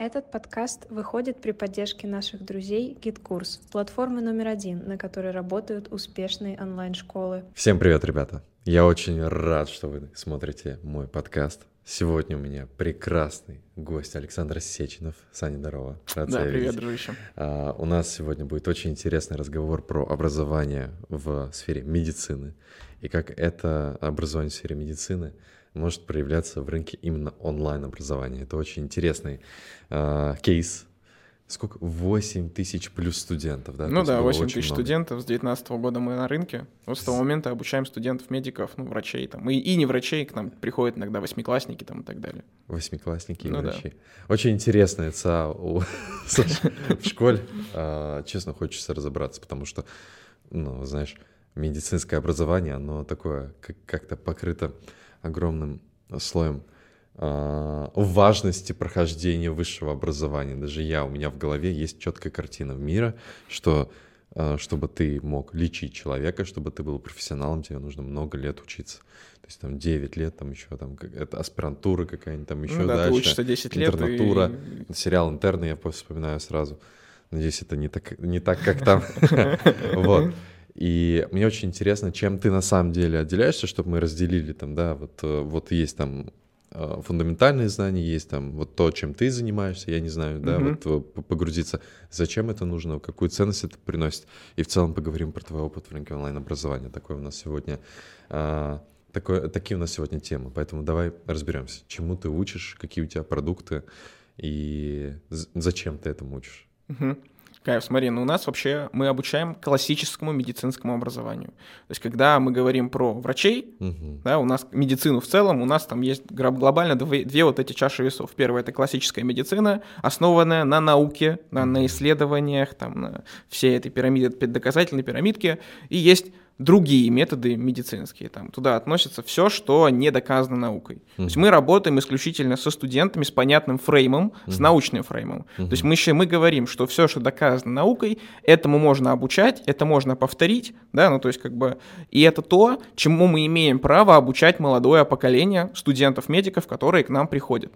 Этот подкаст выходит при поддержке наших друзей GitKurs, платформы номер один, на которой работают успешные онлайн-школы. Всем привет, ребята! Я очень рад, что вы смотрите мой подкаст. Сегодня у меня прекрасный гость Александр Сеченов. Саня, здорово. Рад да, привет, видеть. дружище. А, у нас сегодня будет очень интересный разговор про образование в сфере медицины и как это образование в сфере медицины может проявляться в рынке именно онлайн-образования. Это очень интересный э, кейс. Сколько? 8 тысяч плюс студентов, да? Ну да, 8 тысяч студентов. С 2019 года мы на рынке. Вот с того момента обучаем студентов, медиков, ну, врачей там. И, и не врачей, к нам приходят иногда восьмиклассники там и так далее. Восьмиклассники и ну, врачи. Да. Очень интересная ЦА в школе. А, честно, хочется разобраться, потому что, ну, знаешь, медицинское образование, оно такое как-то покрыто огромным слоем э, важности прохождения высшего образования. Даже я, у меня в голове есть четкая картина мира, что э, чтобы ты мог лечить человека, чтобы ты был профессионалом, тебе нужно много лет учиться. То есть там 9 лет, там еще там это аспирантура какая-нибудь, там еще ну, да, дальше. Ты учишься 10 лет. Интернатура. И... Сериал «Интерны» я вспоминаю сразу. Надеюсь, это не так, не так как там. Вот. И мне очень интересно, чем ты на самом деле отделяешься, чтобы мы разделили там, да, вот, э, вот есть там э, фундаментальные знания, есть там вот то, чем ты занимаешься, я не знаю, да, mm-hmm. вот э, погрузиться, зачем это нужно, какую ценность это приносит, и в целом поговорим про твой опыт в рынке онлайн-образования. Такой у нас сегодня, а, такой, такие у нас сегодня темы, поэтому давай разберемся, чему ты учишь, какие у тебя продукты и зачем ты этому учишь. Mm-hmm. Кайф, смотри, ну у нас вообще мы обучаем классическому медицинскому образованию. То есть, когда мы говорим про врачей, угу. да, у нас медицину в целом, у нас там есть глобально две, две вот эти чаши весов. Первая это классическая медицина, основанная на науке, на, на исследованиях, там, на всей этой пирамиде, доказательной пирамидке. И есть другие методы медицинские. Там, туда относится все, что не доказано наукой. Mm-hmm. То есть мы работаем исключительно со студентами с понятным фреймом, mm-hmm. с научным фреймом. Mm-hmm. То есть мы, еще, мы говорим, что все, что доказано наукой, этому можно обучать, это можно повторить, да, ну то есть как бы, и это то, чему мы имеем право обучать молодое поколение студентов-медиков, которые к нам приходят.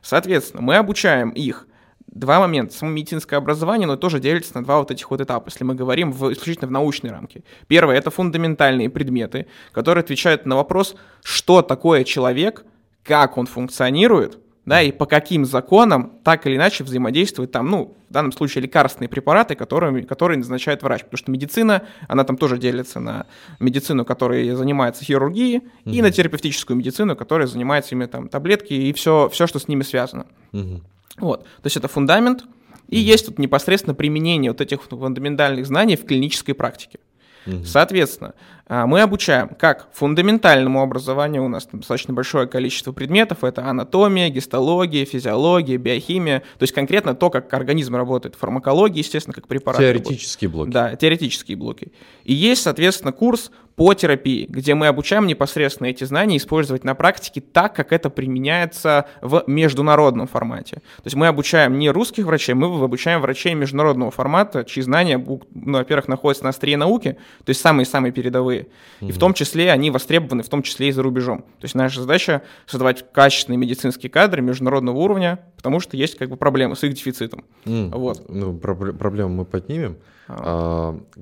Соответственно, мы обучаем их два момента. Само медицинское образование, но тоже делится на два вот этих вот этапа, если мы говорим в, исключительно в научной рамке. Первое — это фундаментальные предметы, которые отвечают на вопрос, что такое человек, как он функционирует, да, и по каким законам так или иначе взаимодействуют там, ну, в данном случае лекарственные препараты, которые, которые назначает врач, потому что медицина, она там тоже делится на медицину, которая занимается хирургией, угу. и на терапевтическую медицину, которая занимается именно там таблетки и все, все что с ними связано. Угу. Вот. То есть это фундамент, и есть тут непосредственно применение вот этих фундаментальных знаний в клинической практике. Mm-hmm. Соответственно, а, мы обучаем как фундаментальному образованию, у нас там достаточно большое количество предметов, это анатомия, гистология, физиология, биохимия, то есть конкретно то, как организм работает, фармакология, естественно, как препарат. Теоретические работает. блоки. Да, теоретические блоки. И есть, соответственно, курс по терапии, где мы обучаем непосредственно эти знания использовать на практике так, как это применяется в международном формате. То есть мы обучаем не русских врачей, мы обучаем врачей международного формата, чьи знания, ну, во-первых, находятся на острие науки, то есть самые-самые передовые, Mm-hmm. И в том числе они востребованы, в том числе и за рубежом. То есть наша задача создавать качественные медицинские кадры международного уровня, потому что есть как бы проблемы с их дефицитом. Mm. Вот. Ну, про- проблему мы поднимем. А. А,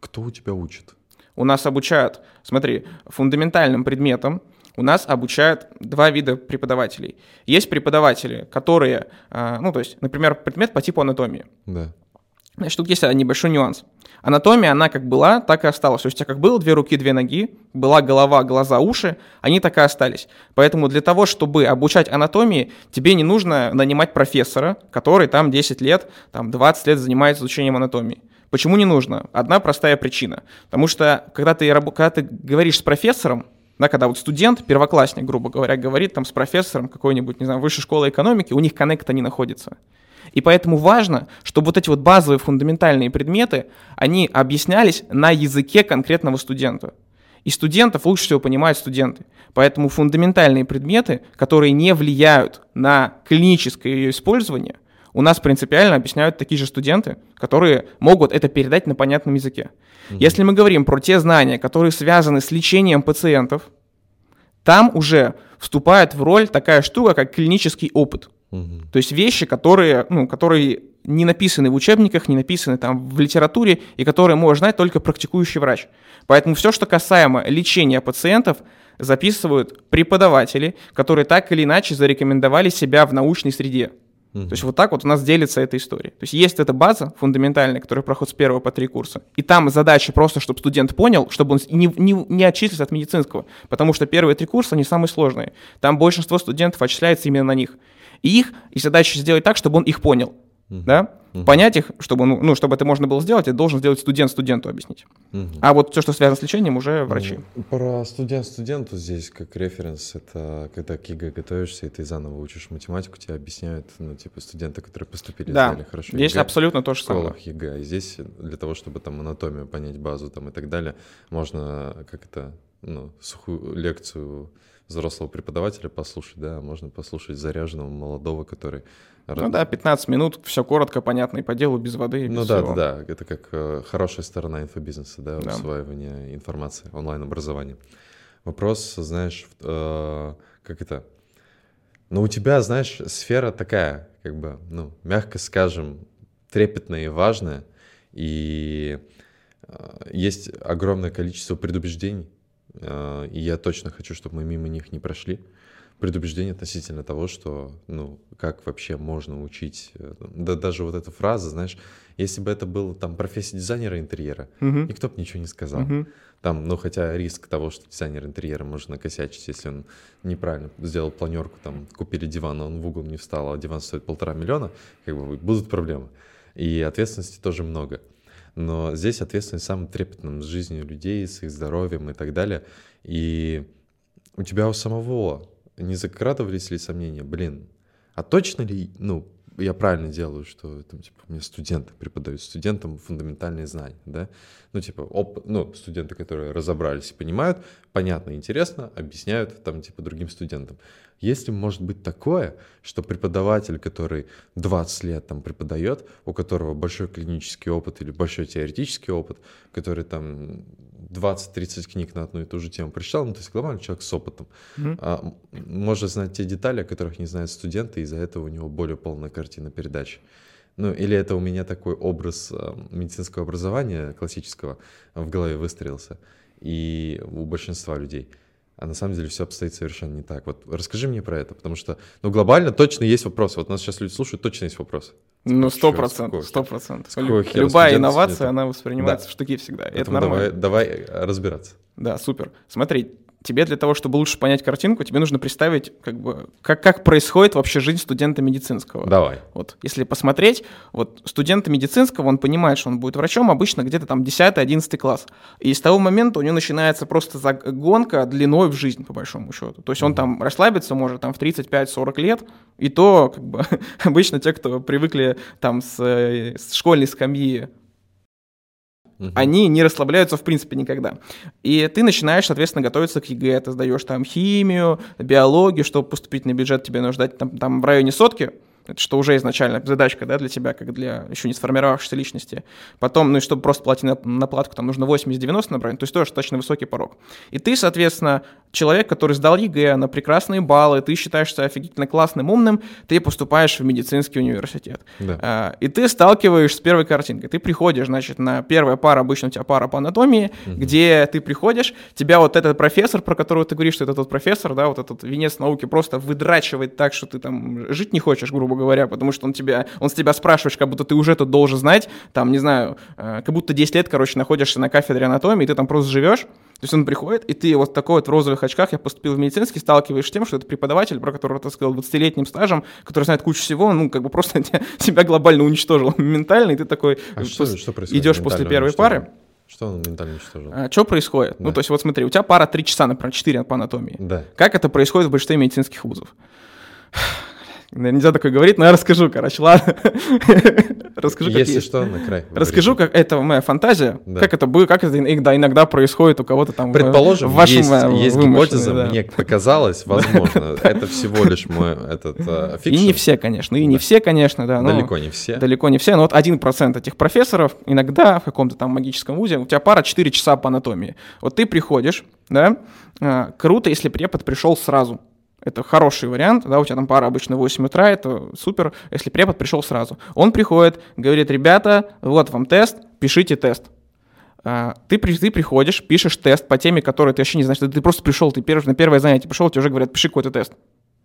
кто у тебя учит? У нас обучают, смотри, фундаментальным предметам, у нас обучают два вида преподавателей. Есть преподаватели, которые, а, ну, то есть, например, предмет по типу анатомии. Да. Значит, тут есть небольшой нюанс. Анатомия, она как была, так и осталась. То есть у тебя как было две руки, две ноги, была голова, глаза, уши, они так и остались. Поэтому для того, чтобы обучать анатомии, тебе не нужно нанимать профессора, который там 10 лет, там 20 лет занимается изучением анатомии. Почему не нужно? Одна простая причина. Потому что когда ты, когда ты говоришь с профессором, да, когда вот студент, первоклассник, грубо говоря, говорит там с профессором какой-нибудь, не знаю, высшей школы экономики, у них коннекта не находится. И поэтому важно, чтобы вот эти вот базовые фундаментальные предметы, они объяснялись на языке конкретного студента. И студентов лучше всего понимают студенты. Поэтому фундаментальные предметы, которые не влияют на клиническое ее использование, у нас принципиально объясняют такие же студенты, которые могут это передать на понятном языке. Mm-hmm. Если мы говорим про те знания, которые связаны с лечением пациентов, там уже вступает в роль такая штука, как клинический опыт. Угу. То есть вещи, которые, ну, которые не написаны в учебниках, не написаны там в литературе, и которые может знать только практикующий врач. Поэтому все, что касаемо лечения пациентов, записывают преподаватели, которые так или иначе зарекомендовали себя в научной среде. То есть вот так вот у нас делится эта история. То есть есть эта база фундаментальная, которая проходит с первого по три курса. И там задача просто, чтобы студент понял, чтобы он не, не, не отчислился от медицинского. Потому что первые три курса, они самые сложные. Там большинство студентов отчисляется именно на них. И их, и задача сделать так, чтобы он их понял. Uh-huh. Да? Uh-huh. Понять их, чтобы, ну, ну, чтобы это можно было сделать, это должен сделать студент студенту объяснить. Uh-huh. А вот все, что связано с лечением, уже врачи. Про студент студенту здесь как референс, это когда к ЕГЭ готовишься, и ты заново учишь математику, тебе объясняют, ну, типа, студенты, которые поступили, да. сделали хорошо здесь ЕГЭ, абсолютно то же самое. В ЕГЭ. И здесь для того, чтобы там анатомию понять, базу там и так далее, можно как то ну, сухую лекцию взрослого преподавателя послушать, да, можно послушать заряженного молодого, который ну да, 15 минут, все коротко, понятно и по делу, без воды. Без ну да, всего. да, да, это как э, хорошая сторона инфобизнеса, да, да. усваивание информации, онлайн-образование. Вопрос, знаешь, э, как это? Ну, у тебя, знаешь, сфера такая, как бы, ну, мягко скажем, трепетная и важная, и э, есть огромное количество предубеждений, э, и я точно хочу, чтобы мы мимо них не прошли предубеждение относительно того, что, ну, как вообще можно учить. Э, да даже вот эта фраза, знаешь, если бы это был там профессия дизайнера интерьера, uh-huh. никто бы ничего не сказал. Uh-huh. Там, ну, хотя риск того, что дизайнер интерьера может накосячить, если он неправильно сделал планерку, там, купили диван, а он в угол не встал, а диван стоит полтора миллиона, как бы будут проблемы. И ответственности тоже много. Но здесь ответственность самым трепетным с жизнью людей, с их здоровьем и так далее. И у тебя у самого не закрадывались ли сомнения, блин, а точно ли, ну, я правильно делаю, что там, типа, мне студенты преподают, студентам фундаментальные знания, да, ну, типа, оп, ну, студенты, которые разобрались и понимают, понятно, интересно, объясняют там, типа, другим студентам. Если может быть такое, что преподаватель, который 20 лет там преподает, у которого большой клинический опыт или большой теоретический опыт, который там 20-30 книг на одну и ту же тему прочитал, ну, то есть глобально человек с опытом, mm-hmm. а, может знать те детали, о которых не знают студенты, и из-за этого у него более полная картина передачи. Ну, или это у меня такой образ э, медицинского образования классического в голове выстроился, и у большинства людей – а на самом деле все обстоит совершенно не так. Вот расскажи мне про это, потому что, ну, глобально точно есть вопросы. Вот нас сейчас люди слушают, точно есть вопросы. Ну, сто процентов, сто процентов. Любая инновация, она воспринимается да. в штуки всегда. Поэтому это нормально. Давай, давай разбираться. Да, супер. Смотри, тебе для того, чтобы лучше понять картинку, тебе нужно представить, как бы, как, как происходит вообще жизнь студента медицинского. Давай. Вот, если посмотреть, вот студента медицинского, он понимает, что он будет врачом обычно где-то там 10-11 класс. И с того момента у него начинается просто гонка длиной в жизнь, по большому счету. То есть он там расслабиться может там в 35-40 лет, и то, как бы, обычно те, кто привыкли там с, э, с школьной скамьи угу. они не расслабляются в принципе никогда. И ты начинаешь, соответственно, готовиться к ЕГЭ, ты сдаешь там химию, биологию, чтобы поступить на бюджет, тебе нужно ждать там, там в районе сотки, это что уже изначально задачка, да, для тебя, как для еще не сформировавшейся личности. Потом, ну и чтобы просто платить на, на платку, там нужно 80-90 набрать, то есть тоже достаточно высокий порог. И ты, соответственно, человек, который сдал ЕГЭ на прекрасные баллы, ты считаешься офигительно классным, умным, ты поступаешь в медицинский университет. Да. А, и ты сталкиваешься с первой картинкой. Ты приходишь, значит, на первая пара, обычно у тебя пара по анатомии, угу. где ты приходишь, тебя вот этот профессор, про которого ты говоришь, что это тот профессор, да, вот этот венец науки просто выдрачивает так, что ты там жить не хочешь, грубо говоря, потому что он тебя, он с тебя спрашивает, как будто ты уже тут должен знать, там, не знаю, э, как будто 10 лет, короче, находишься на кафедре анатомии, и ты там просто живешь, то есть он приходит, и ты вот такой вот в розовых очках, я поступил в медицинский, сталкиваешь с тем, что это преподаватель, про которого ты сказал, 20-летним стажем, который знает кучу всего, ну, как бы просто тебя глобально уничтожил ментально, и ты такой а что, что идешь после первой пары. Что он ментально уничтожил? А, что происходит? Ну, да. Ну, то есть, вот смотри, у тебя пара 3 часа, например, 4 по анатомии. Да. Как это происходит в большинстве медицинских вузов? Нельзя такое говорить, но я расскажу, короче, ладно. расскажу, Если как что, на край. Расскажу, как это моя фантазия, как это было, как это иногда, происходит у кого-то там Предположим, в вашем есть, э, гипотеза, мне показалось, возможно, это всего лишь мой этот uh, И не все, конечно, и не все, конечно, да. Далеко не все. Далеко не все, но вот один процент этих профессоров иногда в каком-то там магическом вузе, у тебя пара 4 часа по анатомии. Вот ты приходишь, да, а, круто, если препод пришел сразу, это хороший вариант, да, у тебя там пара обычно 8 утра, это супер, если препод пришел сразу. Он приходит, говорит, ребята, вот вам тест, пишите тест. А, ты, ты приходишь, пишешь тест по теме, которой ты вообще не знаешь, ты просто пришел, ты первый, на первое занятие пришел, тебе уже говорят, пиши какой-то тест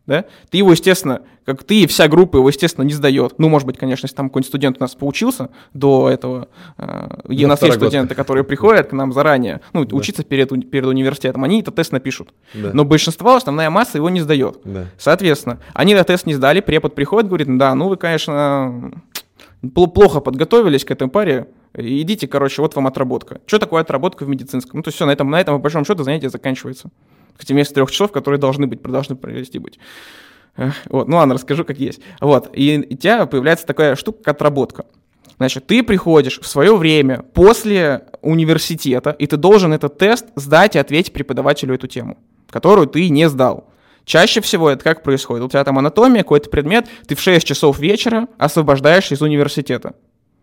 да, ты его, естественно, как ты и вся группа его, естественно, не сдает. Ну, может быть, конечно, если там какой-нибудь студент у нас поучился до этого, э, у нас есть студенты, год. которые приходят к нам заранее, ну, да. учиться перед, перед университетом, они этот тест напишут. Да. Но большинство, основная масса его не сдает. Да. Соответственно, они этот тест не сдали, препод приходит, говорит, да, ну, вы, конечно, плохо подготовились к этой паре, идите, короче, вот вам отработка. Что такое отработка в медицинском? Ну, то есть все, на этом, на этом, по большому счету, занятие заканчивается. Хотя вместо трех часов, которые должны быть, должны провести быть. Вот, ну ладно, расскажу, как есть. Вот, и у тебя появляется такая штука, как отработка. Значит, ты приходишь в свое время после университета, и ты должен этот тест сдать и ответить преподавателю эту тему, которую ты не сдал. Чаще всего это как происходит? У тебя там анатомия, какой-то предмет, ты в 6 часов вечера освобождаешься из университета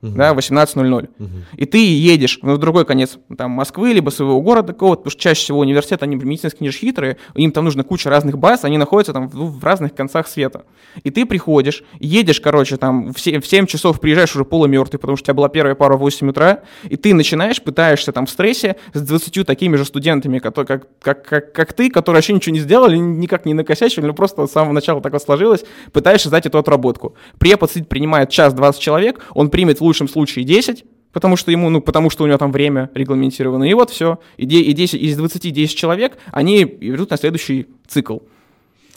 uh-huh. да, 18.00. Uh-huh. И ты едешь в другой конец там, Москвы, либо своего города какого-то, потому что чаще всего университет, они медицинские же хитрые, им там нужно куча разных баз, они находятся там в, в разных концах света. И ты приходишь, едешь, короче, там в 7, в 7 часов приезжаешь уже полумертвый, потому что у тебя была первая пара в 8 утра, и ты начинаешь, пытаешься там в стрессе с 20 такими же студентами, которые, как, как, как, как ты, которые вообще ничего не сделали, никак не накосячили, но просто с самого начала так вот сложилось, пытаешься сдать эту отработку. Препод принимает час 20 человек, он примет в лучшем случае 10, потому что ему, ну, потому что у него там время регламентировано. И вот все. И, и 10, из 20 10 человек, они идут на следующий цикл.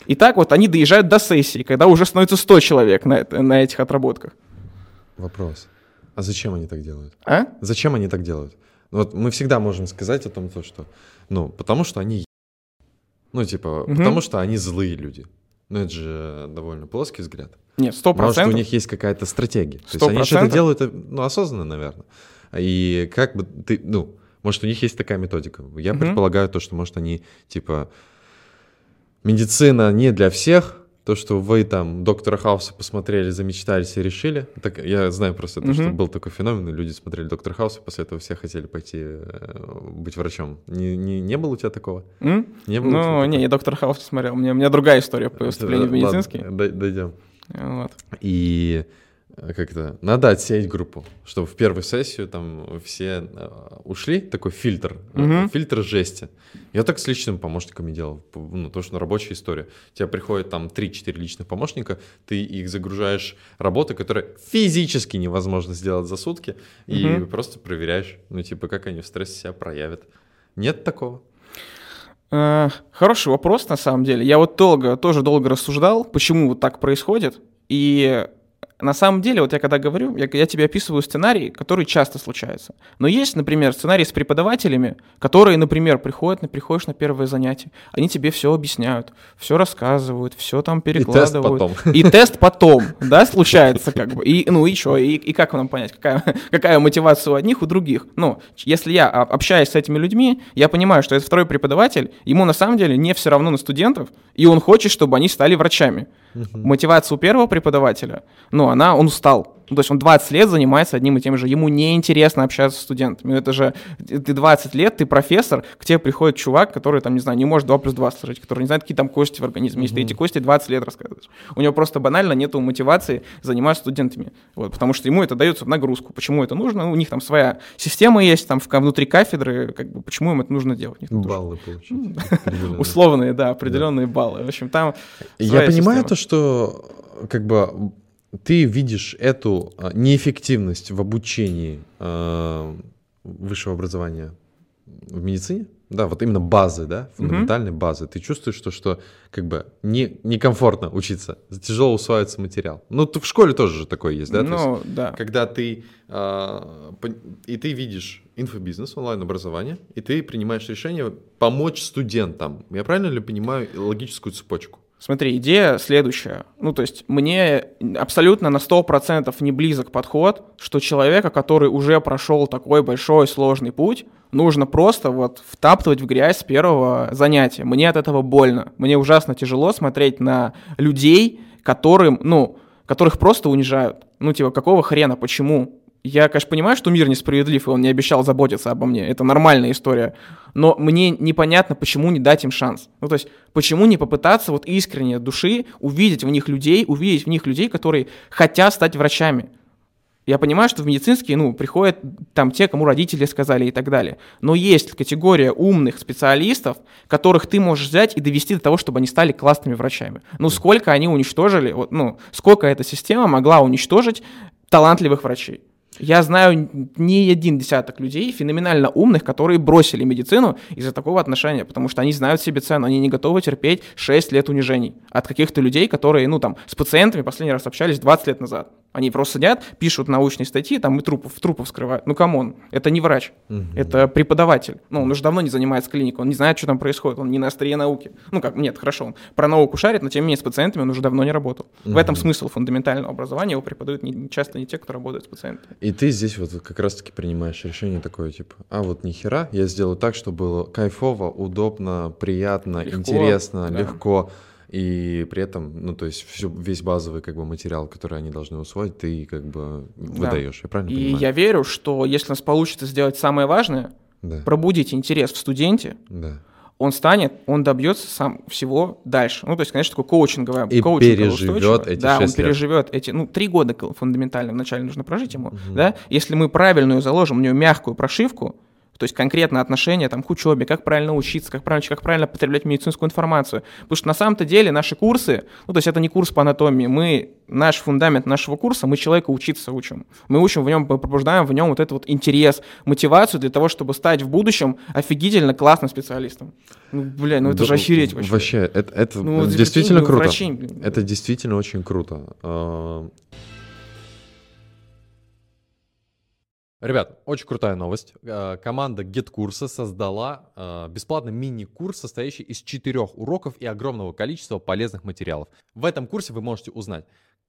И так вот они доезжают до сессии, когда уже становится 100 человек на, на этих отработках. Вопрос. А зачем они так делают? А? Зачем они так делают? Ну, вот мы всегда можем сказать о том, что, ну, потому что они, ну, типа, угу. потому что они злые люди. Ну, это же довольно плоский взгляд. Нет, сто процентов. Может, у них есть какая-то стратегия. То есть они что-то делают, ну, осознанно, наверное. И как бы ты, ну, может, у них есть такая методика. Я угу. предполагаю то, что, может, они, типа, медицина не для всех, то, что вы там доктора Хауса посмотрели, замечтались и решили. Так, я знаю просто, то, mm что был такой феномен, и люди смотрели доктора Хауса, после этого все хотели пойти э, быть врачом. Не, не, не было у тебя такого? Mm? Не было ну, не, я доктора Хауса смотрел. У меня, у меня другая история по поступлению в медицинский. Ладно, дойдем. Вот. И э, как-то надо отсеять группу, чтобы в первую сессию там все э, ушли, такой фильтр, угу. фильтр жести. Я так с личным помощниками делал, ну, то, что на рабочая история. У тебя приходит там 3-4 личных помощника, ты их загружаешь работы, которые физически невозможно сделать за сутки, угу. и просто проверяешь, ну, типа, как они в стрессе себя проявят. Нет такого? Хороший вопрос, на самом деле. Я вот долго, тоже долго рассуждал, почему вот так происходит. И на самом деле, вот я когда говорю, я, я тебе описываю сценарий, который часто случается. Но есть, например, сценарий с преподавателями, которые, например, приходят, на, приходишь на первое занятие, они тебе все объясняют, все рассказывают, все там перекладывают. И тест потом. И тест потом, да, случается как бы. И, ну и что, и, и как нам понять, какая, какая мотивация у одних, у других? Ну, если я общаюсь с этими людьми, я понимаю, что этот второй преподаватель, ему на самом деле не все равно на студентов, и он хочет, чтобы они стали врачами. Мотивация у первого преподавателя, ну, она, он устал. Ну, то есть он 20 лет занимается одним и тем же. Ему неинтересно общаться с студентами. Это же ты 20 лет, ты профессор, к тебе приходит чувак, который, там, не знаю, не может 2 плюс 2 сложить, который не знает, какие там кости в организме. Если ты эти кости 20 лет рассказываешь. У него просто банально нету мотивации заниматься студентами. Вот, потому что ему это дается в нагрузку. Почему это нужно? У них там своя система есть, там внутри кафедры, как бы, почему им это нужно делать? Баллы получить. Условные, да, определенные баллы. В общем, там Я понимаю то, что как бы ты видишь эту а, неэффективность в обучении э, высшего образования в медицине? Да, вот именно базы, да, фундаментальной mm-hmm. базы. Ты чувствуешь, что, что как бы не, некомфортно учиться, тяжело усваивается материал. Ну, ты в школе тоже же такое есть, да? Ну, есть, да. Когда ты, э, и ты видишь инфобизнес, онлайн-образование, и ты принимаешь решение помочь студентам. Я правильно ли понимаю логическую цепочку? Смотри, идея следующая. Ну, то есть мне абсолютно на 100% не близок подход, что человека, который уже прошел такой большой сложный путь, нужно просто вот втаптывать в грязь с первого занятия. Мне от этого больно. Мне ужасно тяжело смотреть на людей, которым, ну, которых просто унижают. Ну, типа, какого хрена, почему? Я, конечно, понимаю, что мир несправедлив, и он не обещал заботиться обо мне. Это нормальная история. Но мне непонятно, почему не дать им шанс. Ну, то есть, почему не попытаться вот искренне души увидеть в них людей, увидеть в них людей, которые хотят стать врачами. Я понимаю, что в медицинские, ну, приходят там те, кому родители сказали и так далее. Но есть категория умных специалистов, которых ты можешь взять и довести до того, чтобы они стали классными врачами. Ну, сколько они уничтожили, вот, ну, сколько эта система могла уничтожить талантливых врачей. Я знаю не один десяток людей, феноменально умных, которые бросили медицину из-за такого отношения, потому что они знают себе цену, они не готовы терпеть 6 лет унижений от каких-то людей, которые, ну, там, с пациентами последний раз общались 20 лет назад. Они просто сидят, пишут научные статьи, там и трупов, трупов вскрывают. Ну, come on, это не врач, угу. это преподаватель. Ну, он уже давно не занимается клиникой, он не знает, что там происходит, он не на острие науки. Ну, как, нет, хорошо, он про науку шарит, но тем не менее с пациентами он уже давно не работал. Угу. В этом смысл фундаментального образования, его преподают не, часто не те, кто работает с пациентами. И ты здесь вот как раз-таки принимаешь решение такое, типа, а вот нихера, я сделаю так, чтобы было кайфово, удобно, приятно, легко, интересно, да. легко и при этом, ну, то есть все, весь базовый как бы материал, который они должны усвоить, ты как бы выдаешь, да. я правильно и понимаю? И я верю, что если у нас получится сделать самое важное, да. пробудить интерес в студенте, да. Он станет, он добьется сам всего дальше. Ну, то есть, конечно, такое коучинговое, и переживет эти Да, он переживет эти, ну, три года фундаментально вначале нужно прожить ему, угу. да. Если мы правильную заложим у него мягкую прошивку, то есть конкретно отношение там, к учебе, как правильно учиться, как правильно, как правильно потреблять медицинскую информацию. Потому что на самом-то деле наши курсы, ну то есть это не курс по анатомии, мы, наш фундамент нашего курса, мы человека учиться учим. Мы учим в нем, мы пробуждаем в нем вот этот вот интерес, мотивацию для того, чтобы стать в будущем офигительно классным специалистом. Ну, бля, ну это да, же охереть вообще. Вообще, это, это ну, действительно круто. Врачи, это действительно очень круто. Ребят, очень крутая новость. Э, команда GetCursa создала э, бесплатный мини-курс, состоящий из четырех уроков и огромного количества полезных материалов. В этом курсе вы можете узнать,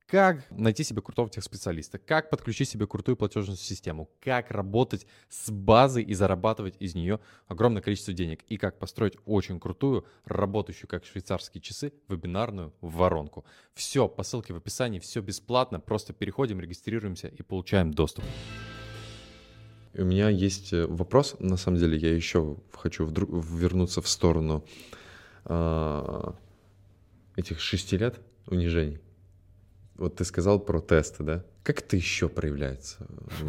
как найти себе крутого техспециалиста, как подключить себе крутую платежную систему, как работать с базой и зарабатывать из нее огромное количество денег, и как построить очень крутую, работающую как швейцарские часы, вебинарную воронку. Все по ссылке в описании, все бесплатно, просто переходим, регистрируемся и получаем доступ. У меня есть э, вопрос, на самом деле, я еще хочу вдруг вернуться в сторону э, этих шести лет унижений. Вот ты сказал про тесты, да? Как это еще проявляется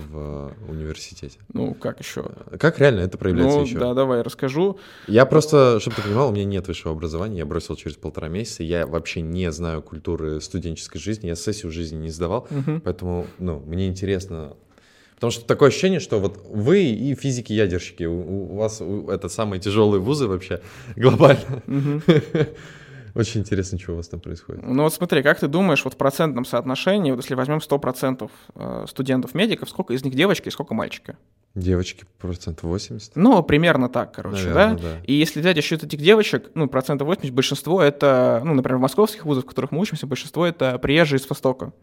в университете? Ну, как еще? Э, как реально это проявляется ну, еще? Да, давай расскажу. Я просто, чтобы ты понимал, у меня нет высшего образования, я бросил через полтора месяца, я вообще не знаю культуры студенческой жизни, я сессию в жизни не сдавал, угу. поэтому, ну, мне интересно Потому что такое ощущение, что вот вы и физики-ядерщики, у, у вас это самые тяжелые вузы вообще глобально. Очень интересно, что у вас там происходит. Ну вот смотри, как ты думаешь, вот в процентном соотношении, вот если возьмем 100% э, студентов-медиков, сколько из них девочки и сколько мальчики? Девочки процентов 80? Ну, примерно так, короче, Наверное, да? да? И если взять еще этих девочек, ну, процентов 80, большинство это, ну, например, в московских вузах, в которых мы учимся, большинство это приезжие из Востока.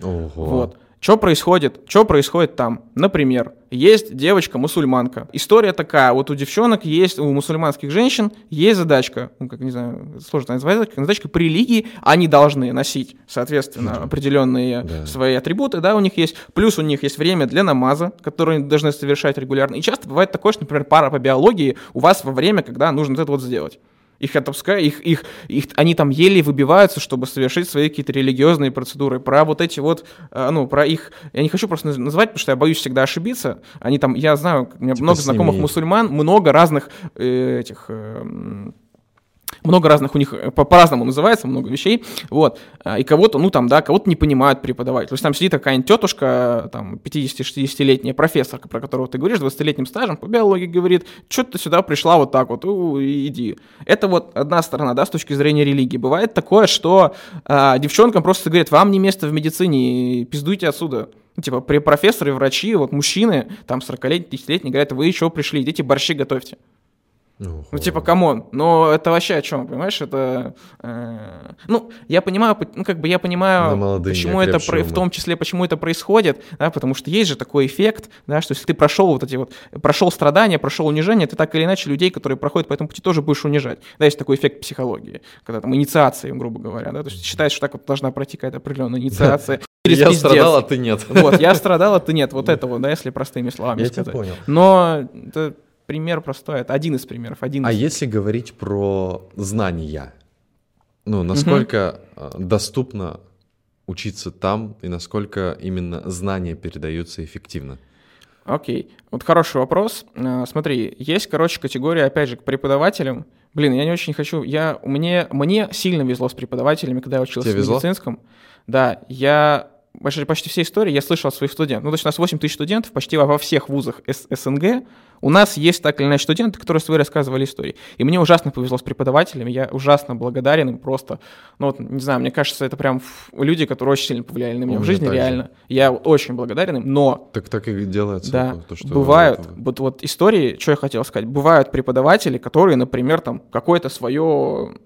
Ого. Вот. Что происходит? Что происходит там? Например, есть девочка-мусульманка. История такая, вот у девчонок есть, у мусульманских женщин есть задачка, ну, как не знаю, сложно назвать, задачка по религии, они должны носить, соответственно, определенные да. свои атрибуты, да, у них есть, плюс у них есть время для намаза, которое они должны совершать регулярно. И часто бывает такое, что, например, пара по биологии у вас во время, когда нужно вот это вот сделать. Их отпускают, их, их, их, они там еле выбиваются, чтобы совершить свои какие-то религиозные процедуры. Про вот эти вот, э, ну, про их, я не хочу просто назвать, потому что я боюсь всегда ошибиться. Они там, я знаю, у меня типа много знакомых мусульман, много разных э, этих... Э, много разных у них, э, по- по-разному называется, много вещей, вот, а, и кого-то, ну, там, да, кого-то не понимают преподавать, то есть там сидит какая-нибудь тетушка, там, 50-60-летняя профессорка, про которую ты говоришь, 20-летним стажем по биологии, говорит, что ты сюда пришла вот так вот, у, иди. Это вот одна сторона, да, с точки зрения религии. Бывает такое, что а, девчонкам просто говорят, вам не место в медицине, пиздуйте отсюда. Ну, типа, при профессоры, врачи, вот мужчины, там, 40-летние, 10-летние, говорят, вы еще пришли, идите борщи готовьте. Ну, ну типа, come on, но это вообще о чем, понимаешь? Это, э, ну, я понимаю, ну, как бы я понимаю, почему это, про, в том числе, почему это происходит, да, потому что есть же такой эффект, да, что если ты прошел вот эти вот, прошел страдания, прошел унижение, ты так или иначе людей, которые проходят по этому пути, тоже будешь унижать. Да, есть такой эффект психологии, когда там инициация, грубо говоря, да, то есть считаешь, что так вот должна пройти какая-то определенная инициация. Я страдал, а ты нет. Вот, я страдал, а ты нет. Вот это вот, да, если простыми словами я сказать. понял. Но это пример простой, это один из примеров. Один а из... если говорить про знания, ну, насколько угу. доступно учиться там и насколько именно знания передаются эффективно? Окей, вот хороший вопрос. А, смотри, есть, короче, категория, опять же, к преподавателям. Блин, я не очень хочу. Я, мне, мне сильно везло с преподавателями, когда я учился Тебе в медицинском. Везло? Да, я почти, почти все истории я слышал от своих студентов. Ну, то есть у нас 8 тысяч студентов почти во всех вузах СНГ. У нас есть так или иначе студенты, которые свои рассказывали истории. И мне ужасно повезло с преподавателями, я ужасно благодарен им просто. Ну вот, не знаю, мне кажется, это прям люди, которые очень сильно повлияли на меня У в жизни, реально. Я очень благодарен им, но... Так так и делается. Да, то, что бывают, это... вот, вот истории, что я хотел сказать, бывают преподаватели, которые, например, там какое-то свое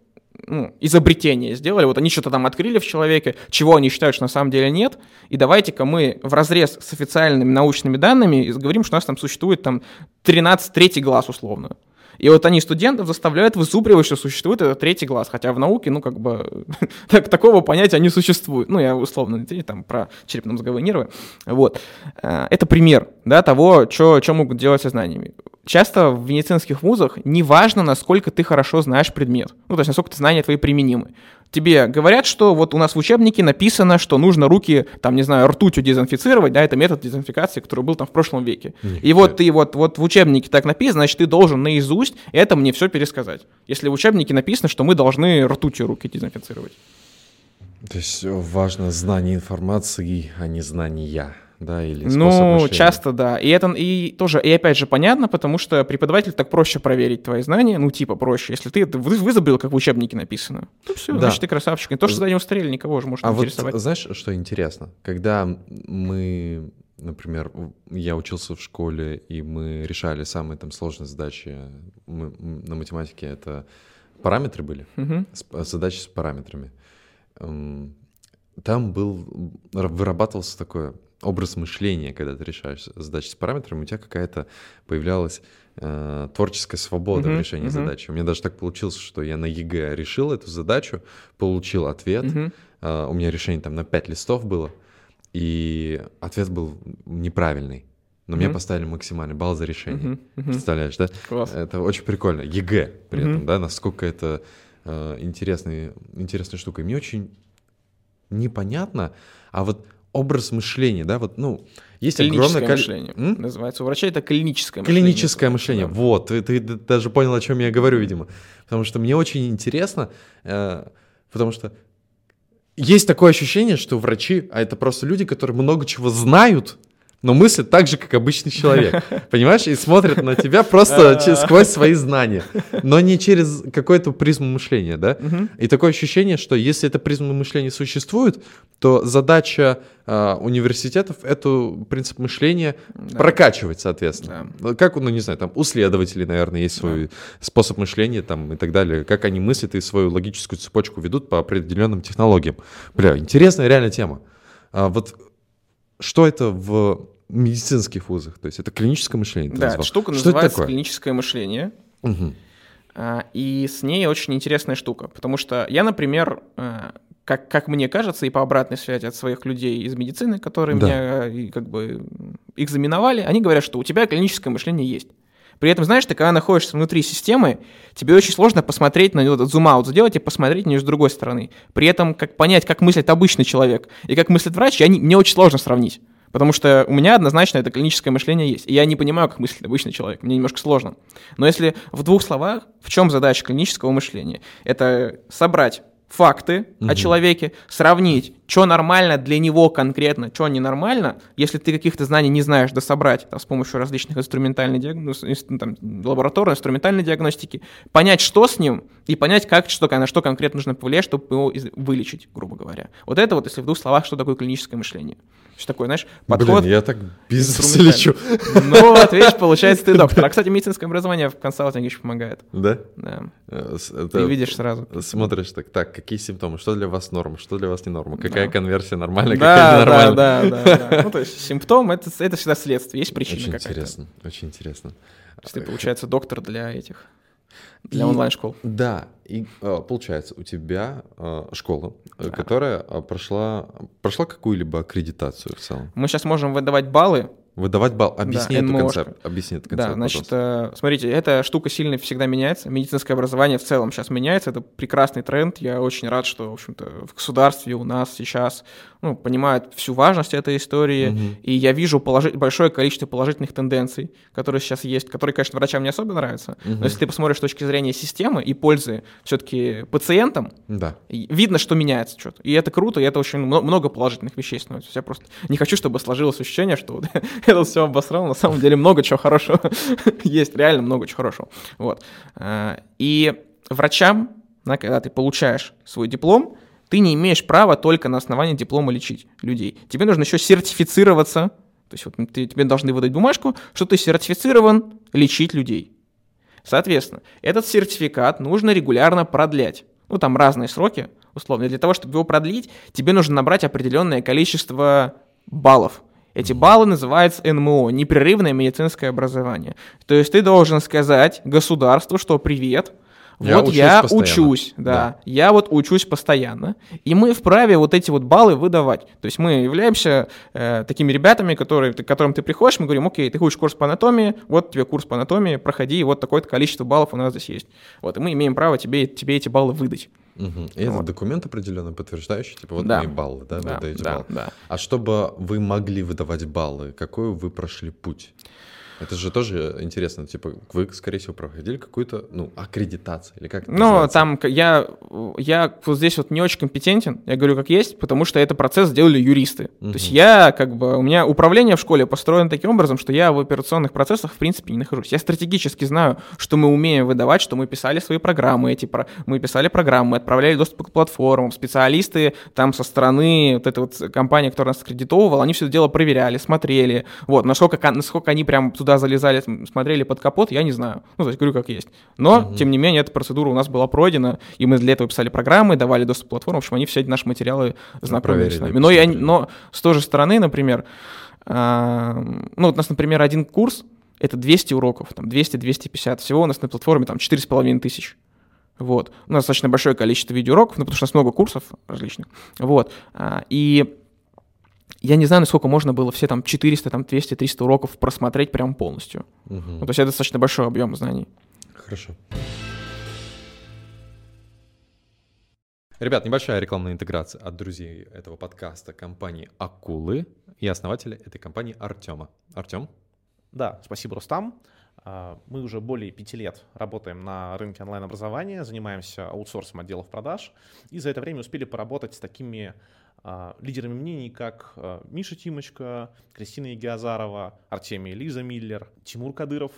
ну, изобретение сделали, вот они что-то там открыли в человеке, чего они считают, что на самом деле нет, и давайте-ка мы в разрез с официальными научными данными говорим, что у нас там существует там 13 третий глаз условно. И вот они студентов заставляют высупривать, что существует этот третий глаз, хотя в науке, ну, как бы, так, такого понятия не существует. Ну, я условно там про черепно-мозговые нервы. Вот. Э, это пример, да, того, что могут делать со знаниями часто в медицинских вузах не важно, насколько ты хорошо знаешь предмет. Ну, то есть, насколько ты знания твои применимы. Тебе говорят, что вот у нас в учебнике написано, что нужно руки, там, не знаю, ртутью дезинфицировать, да, это метод дезинфекции, который был там в прошлом веке. Нет, и вот ты вот, вот в учебнике так написано, значит, ты должен наизусть это мне все пересказать. Если в учебнике написано, что мы должны ртутью руки дезинфицировать. То есть важно знание информации, а не знания да, или Ну, часто, да. И это и тоже, и опять же, понятно, потому что преподаватель так проще проверить твои знания, ну, типа проще. Если ты, вы, вы забыл, как в учебнике написано, ну, все, да. значит, ты красавчик. И то, что задание устарели, никого же может а интересовать. Вот, знаешь, что интересно? Когда мы, например, я учился в школе, и мы решали самые там сложные задачи мы, на математике, это параметры были, угу. задачи с параметрами. Там был, вырабатывался такое образ мышления, когда ты решаешь задачи с параметрами, у тебя какая-то появлялась э, творческая свобода uh-huh, в решении uh-huh. задачи. У меня даже так получилось, что я на ЕГЭ решил эту задачу, получил ответ. Uh-huh. Э, у меня решение там на 5 листов было, и ответ был неправильный. Но mm-hmm. мне поставили максимальный балл за решение. Mm-hmm. Mm-hmm. Представляешь, да? Класс. Это очень прикольно. ЕГЭ при mm-hmm. этом, да, насколько это э, интересный, интересная штука. И мне очень непонятно, а вот образ мышления, да, вот, ну, есть огромное количество... мышление. М? Называется у врачей это клиническое мышление. Клиническое мышление, да. вот, ты, ты даже понял, о чем я говорю, видимо. Потому что мне очень интересно, э, потому что есть такое ощущение, что врачи, а это просто люди, которые много чего знают, но мыслят так же, как обычный человек. Понимаешь? И смотрят на тебя просто сквозь свои знания, но не через какую-то призму мышления, да? И такое ощущение, что если эта призма мышления существует, то задача э, университетов эту принцип мышления прокачивать, соответственно. Да. Как, ну, не знаю, там у следователей, наверное, есть свой способ мышления там и так далее, как они мыслят и свою логическую цепочку ведут по определенным технологиям. Бля, интересная реально тема. А вот что это в медицинских вузах. То есть это клиническое мышление. Да, эта штука Что называется клиническое мышление. Угу. И с ней очень интересная штука, потому что я, например, а, как, как мне кажется, и по обратной связи от своих людей из медицины, которые да. меня как бы экзаменовали, они говорят, что у тебя клиническое мышление есть. При этом, знаешь, ты когда находишься внутри системы, тебе очень сложно посмотреть на него, зум-аут сделать и посмотреть на нее с другой стороны. При этом, как понять, как мыслит обычный человек и как мыслит врач, я не, мне очень сложно сравнить. Потому что у меня однозначно это клиническое мышление есть. И я не понимаю, как мыслит обычный человек. Мне немножко сложно. Но если в двух словах, в чем задача клинического мышления? Это собрать факты угу. о человеке, сравнить что нормально для него конкретно, что ненормально, если ты каких-то знаний не знаешь дособрать там, с помощью различных инструментальной диагноз, там, лабораторной, инструментальной диагностики, понять, что с ним, и понять, как, что, на что конкретно нужно повлиять, чтобы его вылечить, грубо говоря. Вот это вот, если в двух словах, что такое клиническое мышление. Что такое, знаешь, подход... Блин, я так бизнес лечу. Ну, вот, видишь, получается, ты доктор. А, кстати, медицинское образование в консалтинге еще помогает. Да? Да. Э, ты видишь сразу. Смотришь так, так, какие симптомы, что для вас норма, что для вас не норма, какая конверсия нормальная, какая ненормальная. Да, да, да. Ну, то есть симптом — это всегда следствие, есть причина какая-то. Очень интересно, очень интересно. То есть ты, получается, доктор для этих для онлайн-школ. Да, и а, получается, у тебя а, школа, э, да. которая а, прошла, прошла какую-либо аккредитацию в целом. Мы сейчас можем выдавать баллы Выдавать балл. Объясни да, этот концепт. Объясни этот концепт. Да, значит, пожалуйста. смотрите, эта штука сильно всегда меняется. Медицинское образование в целом сейчас меняется. Это прекрасный тренд. Я очень рад, что, в общем-то, в государстве у нас сейчас ну, понимают всю важность этой истории. Угу. И я вижу положи- большое количество положительных тенденций, которые сейчас есть, которые, конечно, врачам не особо нравятся. Угу. Но если ты посмотришь с точки зрения системы и пользы все-таки пациентам, да. видно, что меняется что-то. И это круто, и это очень много положительных вещей становится. Я просто не хочу, чтобы сложилось ощущение, что это все обосрал, на самом деле много чего хорошего есть, реально много чего хорошего. Вот. А, и врачам, когда ты получаешь свой диплом, ты не имеешь права только на основании диплома лечить людей. Тебе нужно еще сертифицироваться, то есть вот ты, тебе должны выдать бумажку, что ты сертифицирован лечить людей. Соответственно, этот сертификат нужно регулярно продлять. Ну, там разные сроки, условно. Для того, чтобы его продлить, тебе нужно набрать определенное количество баллов. Эти баллы называются НМО, непрерывное медицинское образование. То есть ты должен сказать государству, что привет, я вот учусь я постоянно. учусь, да, да, я вот учусь постоянно, и мы вправе вот эти вот баллы выдавать. То есть мы являемся э, такими ребятами, которые, к которым ты приходишь, мы говорим, окей, ты хочешь курс по анатомии, вот тебе курс по анатомии, проходи, и вот такое-то количество баллов у нас здесь есть. Вот, и мы имеем право тебе, тебе эти баллы выдать. Угу. И вот. это документ определенно подтверждающий, типа вот да. мои баллы, да, да, вы да, баллы. Да. А чтобы вы могли выдавать баллы, какой вы прошли путь? Это же тоже интересно, типа, вы, скорее всего, проходили какую-то, ну, аккредитацию, или как Ну, там я, я вот здесь вот не очень компетентен, я говорю как есть, потому что это процесс сделали юристы. Угу. То есть я, как бы, у меня управление в школе построено таким образом, что я в операционных процессах, в принципе, не нахожусь. Я стратегически знаю, что мы умеем выдавать, что мы писали свои программы, эти, мы писали программы, отправляли доступ к платформам, специалисты там со стороны вот этой вот компании, которая нас аккредитовывала, они все это дело проверяли, смотрели, вот, насколько, насколько они прям туда туда залезали, смотрели под капот, я не знаю. Ну, то есть говорю, как есть. Но, угу. тем не менее, эта процедура у нас была пройдена, и мы для этого писали программы, давали доступ к платформам, в общем, они все эти наши материалы знакомились ну, с нами. Но, я, но с той же стороны, например, э, ну, вот у нас, например, один курс, это 200 уроков, там 200-250, всего у нас на платформе там 4,5 тысяч. Вот. У нас достаточно большое количество видеоуроков, ну, потому что у нас много курсов различных. Вот. А, и я не знаю, насколько можно было все там 400, там 200, 300 уроков просмотреть прям полностью. Угу. Ну, то есть это достаточно большой объем знаний. Хорошо. Ребят, небольшая рекламная интеграция от друзей этого подкаста компании «Акулы» и основателя этой компании Артема. Артем? Да, спасибо, Рустам. А, мы уже более пяти лет работаем на рынке онлайн-образования, занимаемся аутсорсом отделов продаж, и за это время успели поработать с такими а, лидерами мнений, как а, Миша Тимочка, Кристина Егиазарова, Артемий Лиза Миллер, Тимур Кадыров,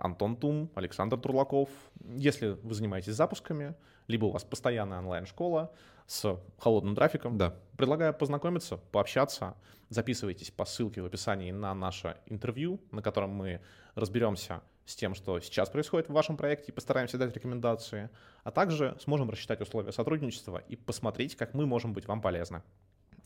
Антон Тум, Александр Турлаков. Если вы занимаетесь запусками, либо у вас постоянная онлайн-школа с холодным трафиком, да. предлагаю познакомиться, пообщаться. Записывайтесь по ссылке в описании на наше интервью, на котором мы разберемся с тем, что сейчас происходит в вашем проекте, и постараемся дать рекомендации, а также сможем рассчитать условия сотрудничества и посмотреть, как мы можем быть вам полезны.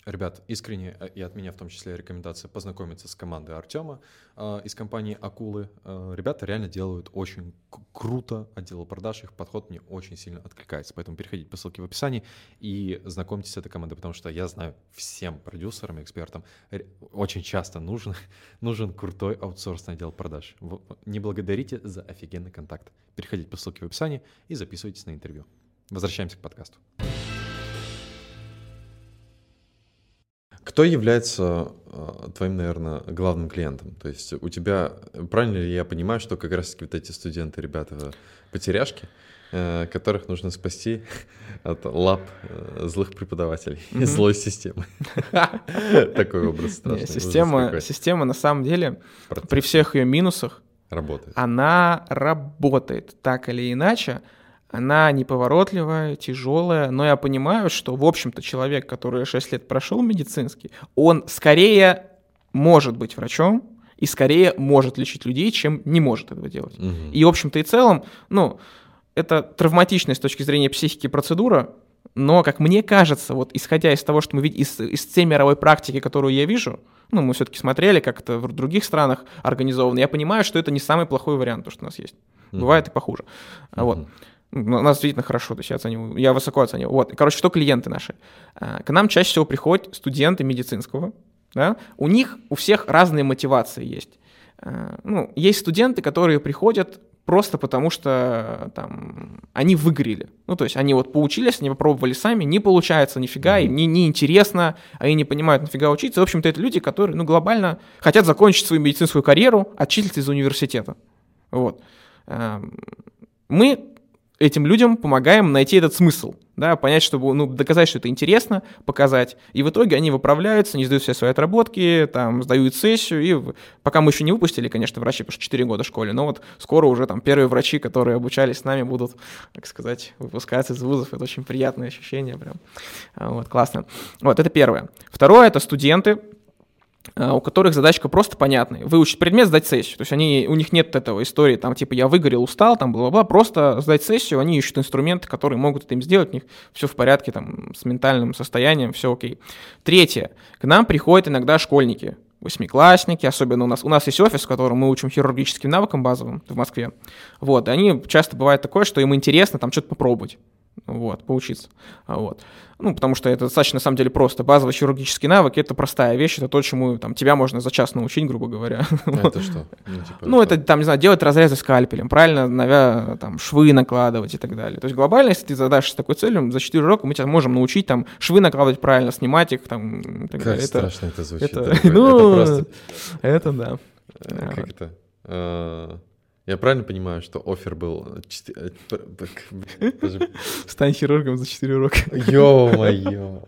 Ребят, искренне э, и от меня в том числе рекомендация познакомиться с командой Артема э, из компании Акулы. Э, ребята реально делают очень круто отдел продаж, их подход мне очень сильно откликается. Поэтому переходите по ссылке в описании и знакомьтесь с этой командой, потому что я знаю всем продюсерам, экспертам очень часто нужен, нужен крутой аутсорсный отдел продаж. Не благодарите за офигенный контакт. Переходите по ссылке в описании и записывайтесь на интервью. Возвращаемся к подкасту. Кто является э, твоим, наверное, главным клиентом? То есть у тебя, правильно ли я понимаю, что как раз-таки вот эти студенты, ребята, потеряшки, э, которых нужно спасти от лап э, злых преподавателей и злой системы. Такой образ страшный. Система, система на самом деле, при всех ее минусах, работает. Она работает так или иначе. Она неповоротливая, тяжелая, но я понимаю, что, в общем-то, человек, который 6 лет прошел медицинский, он скорее может быть врачом, и скорее может лечить людей, чем не может этого делать. Угу. И, в общем-то и целом, ну, это травматичная с точки зрения психики процедура, но, как мне кажется, вот исходя из того, что мы видим, из, из всей мировой практики, которую я вижу, ну, мы все-таки смотрели, как это в других странах организовано, я понимаю, что это не самый плохой вариант, то, что у нас есть. Mm-hmm. Бывает и похуже. Mm-hmm. Вот. У нас действительно хорошо, то есть я оцениваю, я высоко оцениваю. Вот, короче, что клиенты наши? А, к нам чаще всего приходят студенты медицинского, да? У них у всех разные мотивации есть. А, ну, есть студенты, которые приходят просто потому что там они выгорели. Ну, то есть они вот поучились, они попробовали сами, не получается нифига, mm-hmm. им не, не интересно, они не понимают нафига учиться. В общем-то, это люди, которые, ну, глобально хотят закончить свою медицинскую карьеру, отчислиться из университета. Вот. Эм, мы этим людям помогаем найти этот смысл, да, понять, чтобы, ну, доказать, что это интересно, показать. И в итоге они выправляются, не сдают все свои отработки, там, сдают сессию, и пока мы еще не выпустили, конечно, врачи, потому что 4 года в школе, но вот скоро уже там первые врачи, которые обучались с нами, будут, так сказать, выпускаться из вузов. Это очень приятное ощущение прям. Вот, классно. Вот, это первое. Второе — это студенты, у которых задачка просто понятная. Выучить предмет, сдать сессию. То есть они, у них нет этого истории, там, типа, я выгорел, устал, там, бла-бла-бла. Просто сдать сессию, они ищут инструменты, которые могут это им сделать, у них все в порядке, там, с ментальным состоянием, все окей. Третье. К нам приходят иногда школьники, восьмиклассники, особенно у нас. У нас есть офис, в котором мы учим хирургическим навыкам базовым в Москве. Вот, и они часто бывает такое, что им интересно там что-то попробовать вот, поучиться. Вот. Ну, потому что это достаточно, на самом деле, просто. Базовый хирургический навык — это простая вещь, это то, чему там, тебя можно за час научить, грубо говоря. А это что? Ну, типа, ну это, там, не знаю, делать разрезы скальпелем, правильно навя, там, швы накладывать и так далее. То есть глобально, если ты задашься такой целью, за 4 урока мы тебя можем научить там швы накладывать правильно, снимать их там и так как далее. страшно это, это звучит. Это, ну, это просто... Это да. Как это? Я правильно понимаю, что офер был... Э, Стань хирургом за 4 урока. Ё-моё.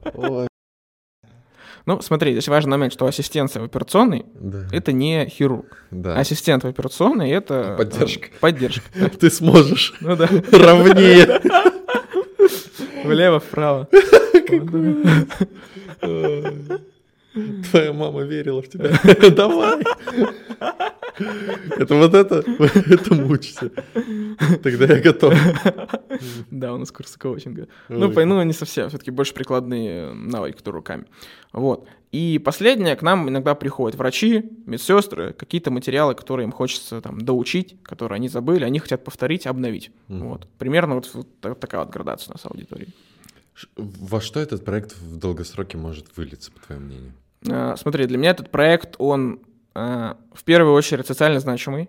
Ну, смотри, здесь важный момент, что ассистенция в операционной да. — это не хирург. Да. Ассистент в операционной — это... Поддержка. Поддержка. Ты сможешь. Ну да. Равнее. Влево-вправо. Твоя мама верила в тебя. Давай. Это вот это, это мучится. Тогда я готов. Да, у нас курсы коучинга. Ну, ну, не совсем, все-таки больше прикладные навыки, которые руками. Вот. И последнее, к нам иногда приходят врачи, медсестры, какие-то материалы, которые им хочется там доучить, которые они забыли, они хотят повторить, обновить. Mm. Вот. Примерно вот, вот такая вот градация у нас аудитории. Во что этот проект в долгосроке может вылиться, по твоему мнению? А, смотри, для меня этот проект, он в первую очередь социально значимый.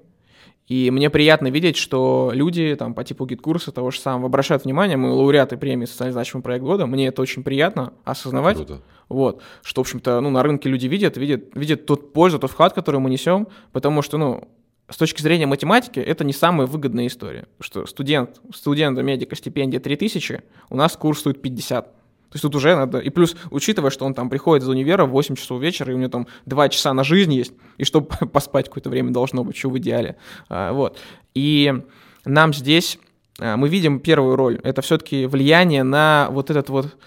И мне приятно видеть, что люди там по типу GetCourse а того же самого обращают внимание, мы лауреаты премии «Социально значимый проект года», мне это очень приятно осознавать. Круто. Вот, что, в общем-то, ну, на рынке люди видят, видят, видят тот пользу, тот вклад, который мы несем, потому что, ну, с точки зрения математики, это не самая выгодная история. Что студент, студента медика стипендия 3000, у нас курс стоит 50. То есть тут уже надо... И плюс, учитывая, что он там приходит из универа в 8 часов вечера, и у него там 2 часа на жизнь есть, и чтобы поспать какое-то время должно быть, что в идеале. А, вот. И нам здесь... А, мы видим первую роль. Это все-таки влияние на вот этот вот...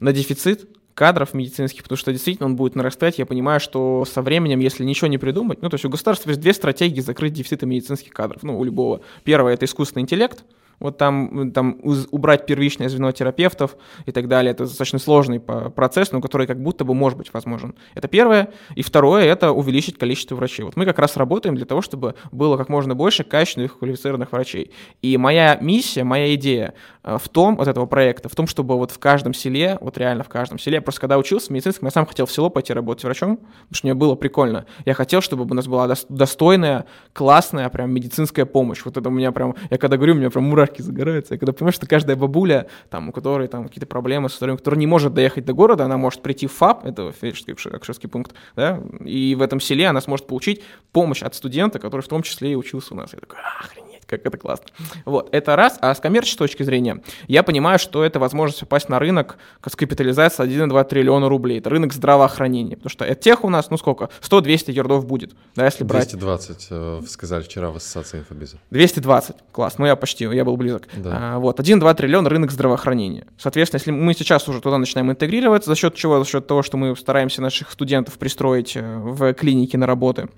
на дефицит кадров медицинских, потому что действительно он будет нарастать. Я понимаю, что со временем, если ничего не придумать, ну, то есть у государства есть две стратегии закрыть дефициты медицинских кадров, ну, у любого. Первое — это искусственный интеллект, вот там, там убрать первичное звено терапевтов и так далее. Это достаточно сложный процесс, но который как будто бы может быть возможен. Это первое. И второе — это увеличить количество врачей. Вот мы как раз работаем для того, чтобы было как можно больше качественных, квалифицированных врачей. И моя миссия, моя идея э, в том, вот этого проекта, в том, чтобы вот в каждом селе, вот реально в каждом селе, просто когда учился в медицинском, я сам хотел в село пойти работать врачом, потому что мне было прикольно. Я хотел, чтобы у нас была достойная, классная прям медицинская помощь. Вот это у меня прям, я когда говорю, у меня прям мурашки загораются. Я когда понимаю, что каждая бабуля, там, у которой там какие-то проблемы с здоровьем, которая не может доехать до города, она может прийти в ФАП, это фельдшерский пункт, да, и в этом селе она сможет получить помощь от студента, который в том числе и учился у нас. Я такой, охренеть. Как это классно. Вот, это раз. А с коммерческой точки зрения, я понимаю, что это возможность попасть на рынок с капитализацией 1,2 триллиона рублей. Это рынок здравоохранения. Потому что тех у нас, ну сколько, 100-200 ярдов будет, да, если брать. 220, э, сказали вчера в ассоциации инфобиза. 220, класс, ну я почти, я был близок. Да. А, вот, 1,2 триллиона рынок здравоохранения. Соответственно, если мы сейчас уже туда начинаем интегрироваться, за счет чего? За счет того, что мы стараемся наших студентов пристроить э, в клинике на работы,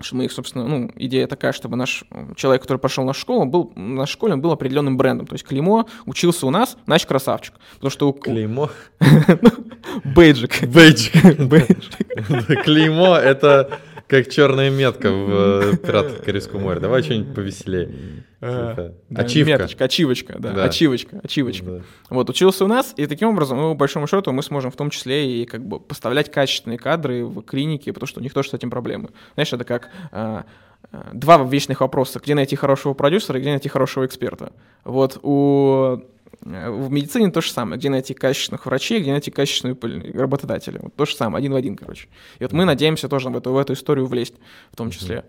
что мы их, собственно, ну, идея такая, чтобы наш человек, который прошел нашу школу, был, нашей школе был определенным брендом. То есть Клеймо учился у нас, значит, красавчик. Потому что у... Клеймо? Бейджик. Бейджик. Клеймо — это как черная метка в э, «Пиратах Карибского моря». Давай что-нибудь повеселее. Типа, ачивка. Меточка, ачивочка, да, ачивочка, ачивочка. Вот, учился у нас, и таким образом, ну, по большому счету, мы сможем в том числе и как бы поставлять качественные кадры в клинике, потому что у них тоже с этим проблемы. Знаешь, это как а, два вечных вопроса, где найти хорошего продюсера и где найти хорошего эксперта. Вот у в медицине то же самое, где найти качественных врачей, где найти качественных работодателей. Вот то же самое, один в один, короче. И вот мы надеемся тоже в эту, в эту историю влезть, в том числе.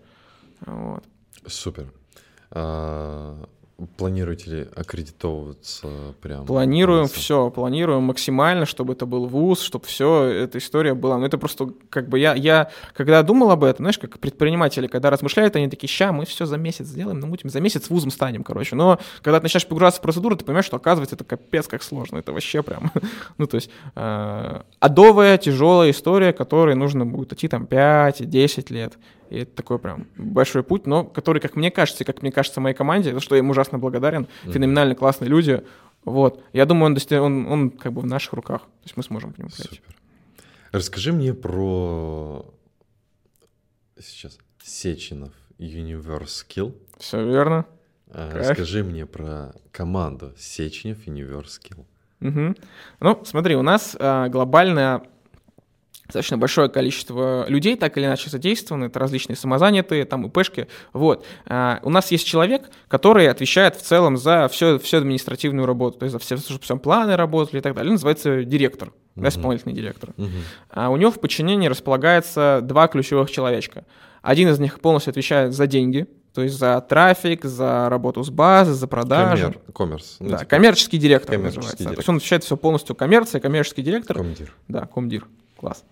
Вот. Супер. А, планируете ли аккредитовываться прямо? Планируем все, планируем максимально, чтобы это был вуз, чтобы все, эта история была. Ну, это просто, как бы, я, я, когда думал об этом, знаешь, как предприниматели, когда размышляют, они такие, ща, мы все за месяц сделаем, намутим, за месяц вузом станем, короче. Но когда ты начинаешь погружаться в процедуру, ты понимаешь, что, оказывается, это капец как сложно, это вообще прям, ну, то есть, э, адовая, тяжелая история, которой нужно будет идти там 5-10 лет. И это такой прям большой путь, но который, как мне кажется, как мне кажется моей команде, за что я им ужасно благодарен, mm-hmm. феноменально классные люди. Вот. Я думаю, он, дости... он, он как бы в наших руках. То есть мы сможем к нему прийти. Супер. Расскажи мне про сейчас Сеченов Universe Skill. Все верно. А, расскажи мне про команду Сеченев Universe Skill. Угу. Ну, смотри, у нас а, глобальная достаточно большое количество людей так или иначе задействованы, это различные самозанятые, там ИПшки. Вот. А, у нас есть человек, который отвечает в целом за всю, всю административную работу, то есть за все, чтобы все планы работали и так далее. Он называется директор, да, исполнительный директор. Uh-huh. А у него в подчинении располагается два ключевых человечка. Один из них полностью отвечает за деньги, то есть за трафик, за работу с базой, за продажи. Коммер, коммерс. Ну, да, типа... коммерческий директор коммерческий называется. Директор. То есть он отвечает все полностью коммерция, коммерческий директор. Комдир. Да, комдир. Класс.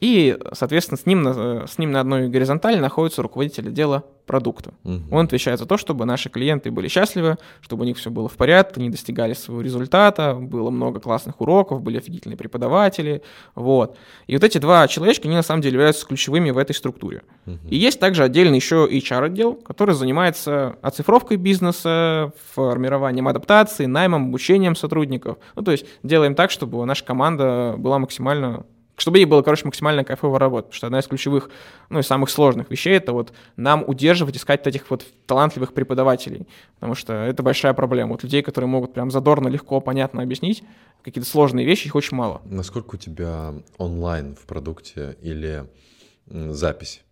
И, соответственно, с ним, с ним на одной горизонтали находится руководитель отдела продукта. Угу. Он отвечает за то, чтобы наши клиенты были счастливы, чтобы у них все было в порядке, они достигали своего результата, было много классных уроков, были офигительные преподаватели. Вот. И вот эти два человечка, они на самом деле являются ключевыми в этой структуре. Угу. И есть также отдельный еще HR-отдел, который занимается оцифровкой бизнеса, формированием адаптации, наймом, обучением сотрудников. Ну, то есть делаем так, чтобы наша команда была максимально чтобы ей было, короче, максимально кайфово работать. Потому что одна из ключевых, ну и самых сложных вещей — это вот нам удерживать, искать вот этих вот талантливых преподавателей. Потому что это большая проблема. Вот людей, которые могут прям задорно, легко, понятно объяснить какие-то сложные вещи, их очень мало. Насколько у тебя онлайн в продукте или запись?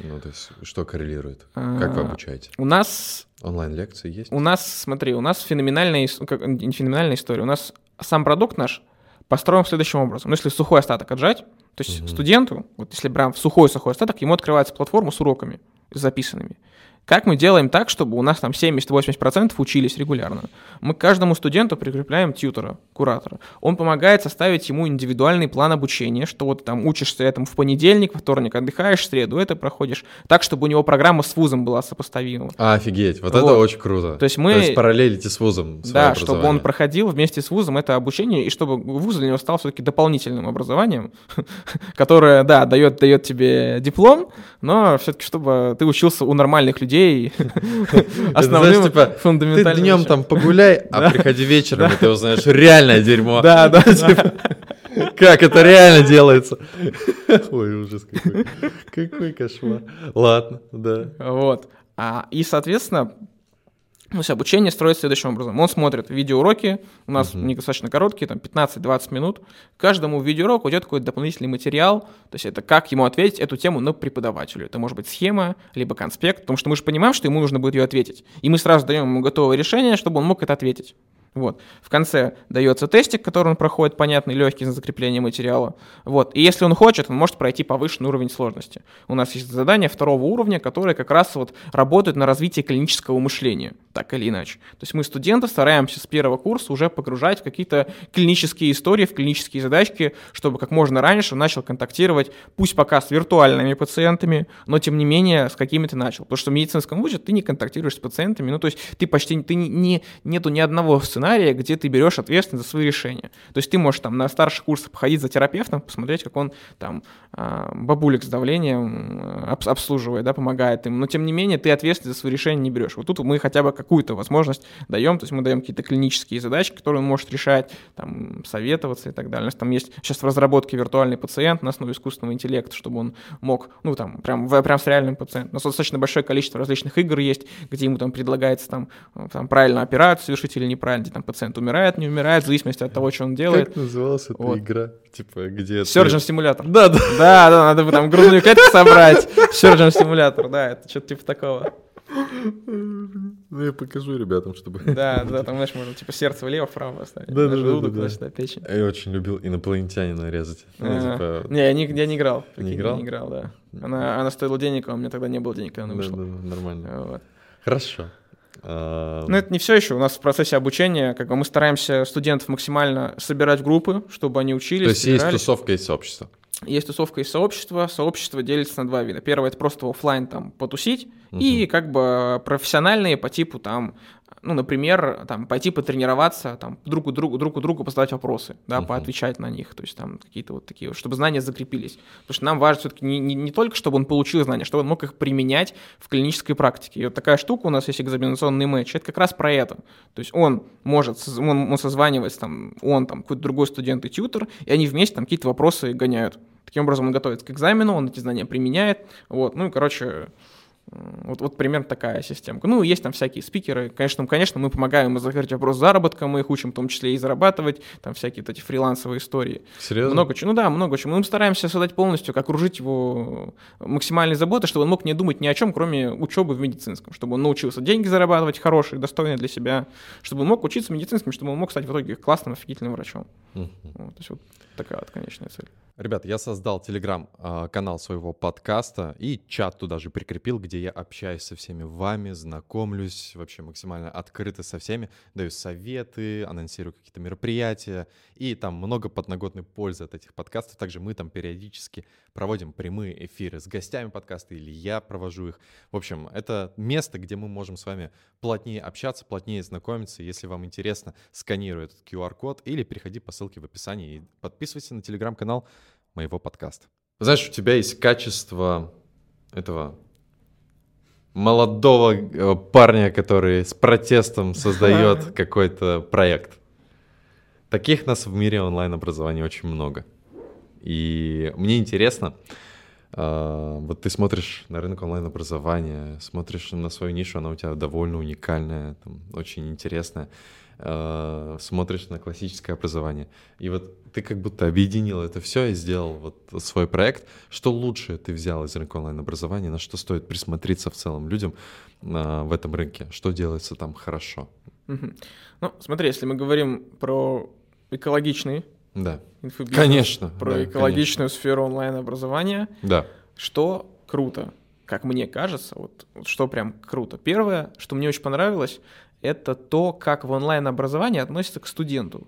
Ну, то есть, что коррелирует? Как вы а, обучаете? У нас... Онлайн-лекции есть? У нас, смотри, у нас феноменальная, как, не феноменальная история. У нас сам продукт наш построим следующим образом. Ну, если сухой остаток отжать, то есть угу. студенту, вот если прям сухой-сухой остаток, ему открывается платформа с уроками записанными. Как мы делаем так, чтобы у нас там 70-80% учились регулярно? Мы каждому студенту прикрепляем тьютера, куратора. Он помогает составить ему индивидуальный план обучения, что вот там учишься этому в понедельник, во вторник отдыхаешь, в среду это проходишь, так, чтобы у него программа с вузом была сопоставима. А, офигеть, вот, вот. это очень круто. То есть мы... То есть параллелите с вузом Да, чтобы он проходил вместе с вузом это обучение, и чтобы вуз для него стал все-таки дополнительным образованием, которое, да, дает, дает тебе диплом, но все-таки чтобы ты учился у нормальных людей, людей основным типа, фундаментальным. Ты днем там погуляй, а приходи вечером, и ты узнаешь реальное дерьмо. Да, да. Типа, как это реально делается. Ой, ужас какой. Какой кошмар. Ладно, да. Вот. А, и, соответственно, то есть обучение строится следующим образом. Он смотрит видеоуроки, у нас uh-huh. достаточно короткие, там 15-20 минут. Каждому видеоуроку идет какой-то дополнительный материал, то есть это как ему ответить эту тему на преподавателю. Это может быть схема, либо конспект, потому что мы же понимаем, что ему нужно будет ее ответить. И мы сразу даем ему готовое решение, чтобы он мог это ответить. Вот. В конце дается тестик, который он проходит, понятный, легкий за закрепление материала. Вот. И если он хочет, он может пройти повышенный уровень сложности. У нас есть задание второго уровня, которое как раз вот работает на развитие клинического мышления, так или иначе. То есть мы студенты стараемся с первого курса уже погружать в какие-то клинические истории, в клинические задачки, чтобы как можно раньше начал контактировать, пусть пока с виртуальными пациентами, но тем не менее с какими ты начал. Потому что в медицинском вузе ты не контактируешь с пациентами, ну то есть ты почти, ты не, не, нету ни одного сценария, сценария, где ты берешь ответственность за свои решения. То есть ты можешь там на старших курсах походить за терапевтом, посмотреть, как он там а, бабулек с давлением обслуживает, да, помогает им, но тем не менее ты ответственность за свои решения не берешь. Вот тут мы хотя бы какую-то возможность даем, то есть мы даем какие-то клинические задачи, которые он может решать, там, советоваться и так далее. У нас там есть сейчас в разработке виртуальный пациент на основе искусственного интеллекта, чтобы он мог, ну, там, прям, прям с реальным пациентом. У нас достаточно большое количество различных игр есть, где ему там предлагается там, там правильно операцию совершить или неправильно, там пациент умирает, не умирает, в зависимости от того, что он делает. Как называлась эта вот. игра? Типа, где Surgeon. Simulator. Да, да. Да, да, надо бы там грудную клетку собрать. Surgeon Simulator, да, это что-то типа такого. Ну, я покажу ребятам, чтобы... Да, да, там, знаешь, можно типа сердце влево-вправо поставить. Да, да, желудок, да, да. печень. Я очень любил инопланетянина резать. Ну, типа... Не, я не, я не играл. Не играл? Не играл, да. Она, она стоила денег, а у меня тогда не было денег, когда она вышла. Да, да, нормально. Вот. Хорошо. А, ну, это не все еще. У нас в процессе обучения, как бы мы стараемся студентов максимально собирать в группы, чтобы они учились. То есть есть тусовка, есть сообщество. Есть тусовка и сообщество. Сообщество делится на два вида. Первое это просто офлайн там потусить, угу. и как бы профессиональные по типу там ну, например, там, пойти потренироваться, там, друг у друга, друг у друга поставить вопросы, да, uh-huh. поотвечать на них, то есть там какие-то вот такие, чтобы знания закрепились. Потому что нам важно все-таки не, не, не только, чтобы он получил знания, чтобы он мог их применять в клинической практике. И вот такая штука у нас есть экзаменационный матч, это как раз про это. То есть он может, он, он созванивается, там, он, там, какой-то другой студент и тьютер, и они вместе там какие-то вопросы гоняют. Таким образом он готовится к экзамену, он эти знания применяет, вот, ну и, короче, вот, вот примерно такая системка. Ну, есть там всякие спикеры. Конечно, конечно, мы помогаем закрыть вопрос заработка, мы их учим в том числе и зарабатывать, там всякие вот эти фрилансовые истории. Серьезно? Много чего. Ну да, много чего. Мы стараемся создать полностью, как окружить его максимальной заботой, чтобы он мог не думать ни о чем, кроме учебы в медицинском, чтобы он научился деньги зарабатывать хорошие, достойные для себя, чтобы он мог учиться медицинским, чтобы он мог стать в итоге классным, офигительным врачом. Uh-huh. Вот, то есть вот такая вот конечная цель. Ребят, я создал телеграм-канал своего подкаста и чат туда же прикрепил, где я общаюсь со всеми вами, знакомлюсь вообще максимально открыто со всеми, даю советы, анонсирую какие-то мероприятия, и там много подноготной пользы от этих подкастов. Также мы там периодически проводим прямые эфиры с гостями подкаста, или я провожу их. В общем, это место, где мы можем с вами плотнее общаться, плотнее знакомиться. Если вам интересно, сканируй этот QR-код или переходи по ссылке в описании и подписывайся на телеграм-канал моего подкаста. Знаешь, у тебя есть качество этого молодого э, парня, который с протестом создает какой-то проект. Таких нас в мире онлайн-образования очень много. И мне интересно, э, вот ты смотришь на рынок онлайн-образования, смотришь на свою нишу, она у тебя довольно уникальная, там, очень интересная. Э, смотришь на классическое образование. И вот ты как будто объединил это все и сделал вот свой проект. Что лучше ты взял из рынка онлайн-образования, на что стоит присмотреться в целом людям а, в этом рынке? Что делается там хорошо? Ну, смотри, если мы говорим про экологичный да. инфобизнес, конечно, про да, экологичную конечно. сферу онлайн-образования, да. что круто, как мне кажется, вот, вот что прям круто. Первое, что мне очень понравилось, это то, как в онлайн-образовании относится к студенту.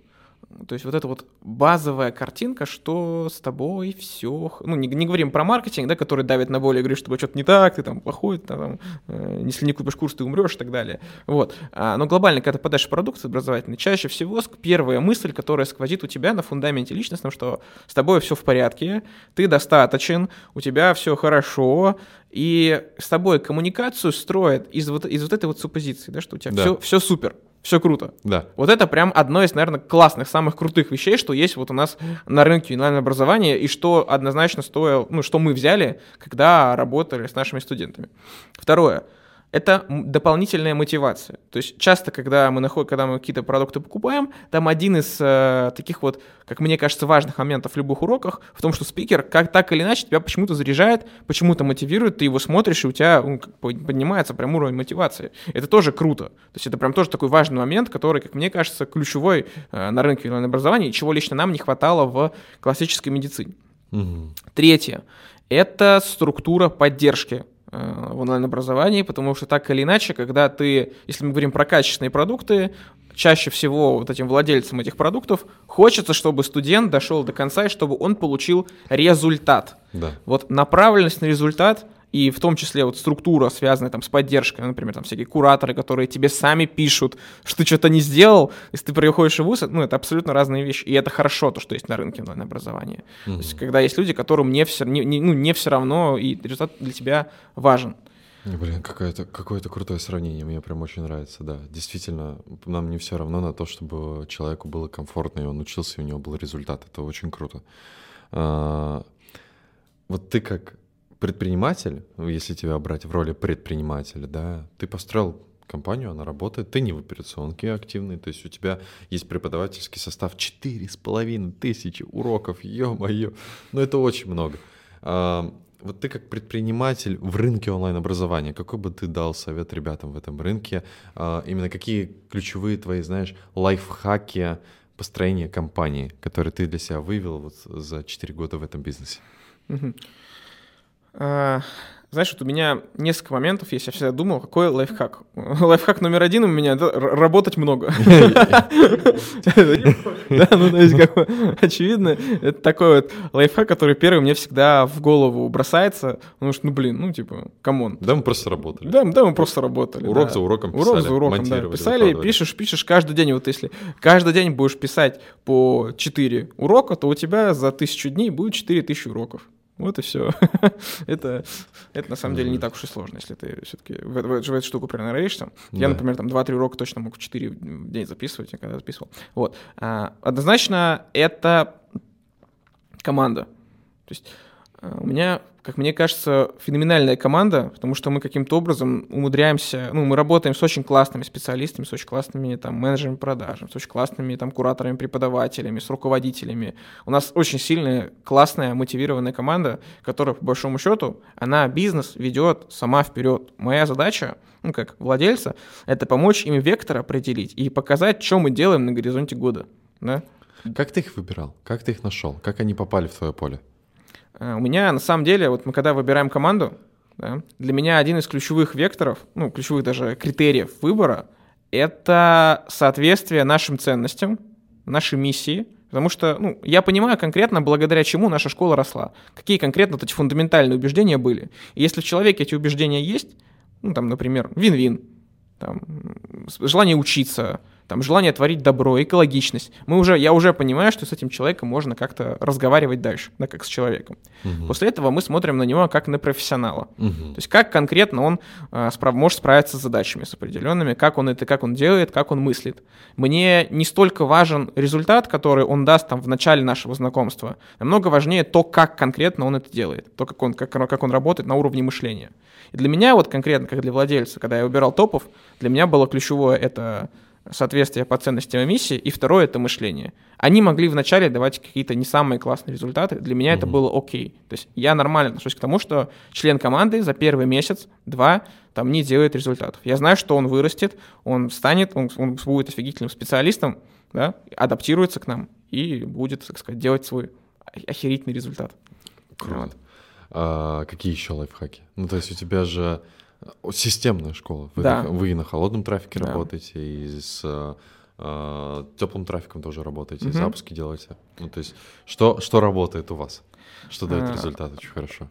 То есть вот эта вот базовая картинка, что с тобой все... Ну, не, не говорим про маркетинг, да, который давит на и говорит, что тобой что-то не так, ты там плохой, ты, там, э, если не купишь курс, ты умрешь и так далее. Вот. А, но глобально, когда ты подаешь продукт образовательный, чаще всего первая мысль, которая сквозит у тебя на фундаменте личностном, что с тобой все в порядке, ты достаточен, у тебя все хорошо, и с тобой коммуникацию строят из вот, из вот этой вот суппозиции, да, что у тебя да. все, все супер, все круто. Да. Вот это прям одно из, наверное, классных, самых крутых вещей, что есть вот у нас на рынке онлайн-образования, и что однозначно стоило, ну, что мы взяли, когда работали с нашими студентами. Второе. Это дополнительная мотивация. То есть часто, когда мы находим, когда мы какие-то продукты покупаем, там один из э, таких вот, как мне кажется, важных моментов в любых уроках в том, что спикер как так или иначе тебя почему-то заряжает, почему-то мотивирует, ты его смотришь, и у тебя ну, поднимается прям уровень мотивации. Это тоже круто. То есть это прям тоже такой важный момент, который, как мне кажется, ключевой э, на рынке онлайн-образования, чего лично нам не хватало в классической медицине. Угу. Третье — это структура поддержки в онлайн-образовании, потому что так или иначе, когда ты, если мы говорим про качественные продукты, чаще всего вот этим владельцам этих продуктов хочется, чтобы студент дошел до конца и чтобы он получил результат. Да. Вот направленность на результат и в том числе вот структура, связанная там с поддержкой, например, там всякие кураторы, которые тебе сами пишут, что ты что-то не сделал, если ты приходишь в ВУЗ, ну, это абсолютно разные вещи, и это хорошо, то, что есть на рынке онлайн-образования. Mm-hmm. То есть, когда есть люди, которым не все, не, не, ну, не все равно, и результат для тебя важен. Блин, какое-то, какое-то крутое сравнение, мне прям очень нравится, да. Действительно, нам не все равно на то, чтобы человеку было комфортно, и он учился, и у него был результат. Это очень круто. А, вот ты как предприниматель, ну, если тебя брать в роли предпринимателя, да, ты построил компанию, она работает, ты не в операционке активный, то есть у тебя есть преподавательский состав четыре с половиной тысячи уроков, ё-моё, ну это очень много. А, вот ты как предприниматель в рынке онлайн-образования, какой бы ты дал совет ребятам в этом рынке? А, именно какие ключевые твои, знаешь, лайфхаки построения компании, которые ты для себя вывел вот за 4 года в этом бизнесе? А, знаешь, вот у меня несколько моментов есть, я всегда думал, какой лайфхак. Лайфхак номер один у меня — это работать много. Да, ну, то есть, как очевидно, это такой вот лайфхак, который первый мне всегда в голову бросается, потому что, ну, блин, ну, типа, come on. Да, мы просто работали. Да, да, мы просто работали. Урок за уроком писали, Урок за уроком, да. Писали, пишешь, пишешь каждый день. Вот если каждый день будешь писать по 4 урока, то у тебя за тысячу дней будет 4000 уроков. Вот и все. это, это на самом деле не так уж и сложно, если ты все-таки в, в, в эту штуку приноровишься. Да. Я, например, там 2-3 урока точно мог в 4 в день записывать, я когда записывал. Вот. А, однозначно это команда. То есть у меня как мне кажется, феноменальная команда, потому что мы каким-то образом умудряемся, ну, мы работаем с очень классными специалистами, с очень классными там менеджерами продаж, с очень классными там кураторами, преподавателями, с руководителями. У нас очень сильная, классная, мотивированная команда, которая, по большому счету, она бизнес ведет сама вперед. Моя задача, ну, как владельца, это помочь им вектор определить и показать, что мы делаем на горизонте года. Да? Как ты их выбирал? Как ты их нашел? Как они попали в твое поле? Э, у меня на самом деле, вот мы когда выбираем команду, да, для меня один из ключевых векторов, ну, ключевых даже критериев выбора, это соответствие нашим ценностям, нашей миссии, потому что ну, я понимаю конкретно, благодаря чему наша школа росла, какие конкретно эти фундаментальные убеждения были. И если в человеке эти убеждения есть, ну, там, например, вин-вин, там, желание учиться, там, желание творить добро, экологичность. Мы уже, я уже понимаю, что с этим человеком можно как-то разговаривать дальше, да, как с человеком. Угу. После этого мы смотрим на него как на профессионала. Угу. То есть как конкретно он э, справ, может справиться с задачами, с определенными, как он это, как он делает, как он мыслит. Мне не столько важен результат, который он даст там в начале нашего знакомства, намного важнее то, как конкретно он это делает, то, как он, как, как он работает на уровне мышления. И для меня вот конкретно, как для владельца, когда я выбирал топов, для меня было ключевое это соответствие по ценностям и миссии, и второе — это мышление. Они могли вначале давать какие-то не самые классные результаты, для меня mm-hmm. это было окей. То есть я нормально отношусь к тому, что член команды за первый месяц, два, там не делает результатов. Я знаю, что он вырастет, он станет, он, он будет офигительным специалистом, да, адаптируется к нам и будет, так сказать, делать свой охерительный результат. Круто. Вот. А, какие еще лайфхаки? Ну, то есть у тебя же Системная школа. Вы, да. на, вы на холодном трафике да. работаете, и с э, теплым трафиком тоже работаете, угу. запуски делаете. Ну, то есть, что, что работает у вас? Что дает а, результат очень хорошо?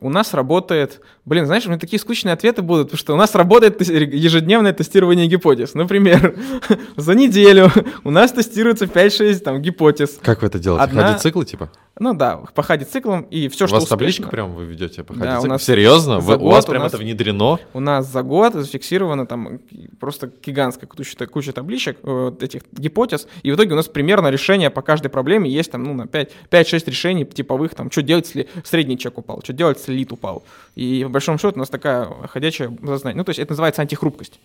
У нас работает... Блин, знаешь, у меня такие скучные ответы будут, потому что у нас работает ежедневное тестирование гипотез. Например, за неделю у нас тестируется 5-6 там, гипотез. Как вы это делаете? Одна... Ходят циклы, типа? Ну да, по хади-циклам и все, у что вас успешно. табличка прям вы ведете по Да, хади-циклам? у нас Серьезно? Вы- у вас год у прям нас- это внедрено? У нас за год зафиксировано там просто гигантская куча, куча табличек, э, вот этих гипотез, и в итоге у нас примерно решение по каждой проблеме есть там, ну, на 5 5-6 решений типовых, там, что делать, если средний чек упал, что делать, если лид упал. И по большому счету у нас такая ходячая знание. Ну, то есть это называется антихрупкость.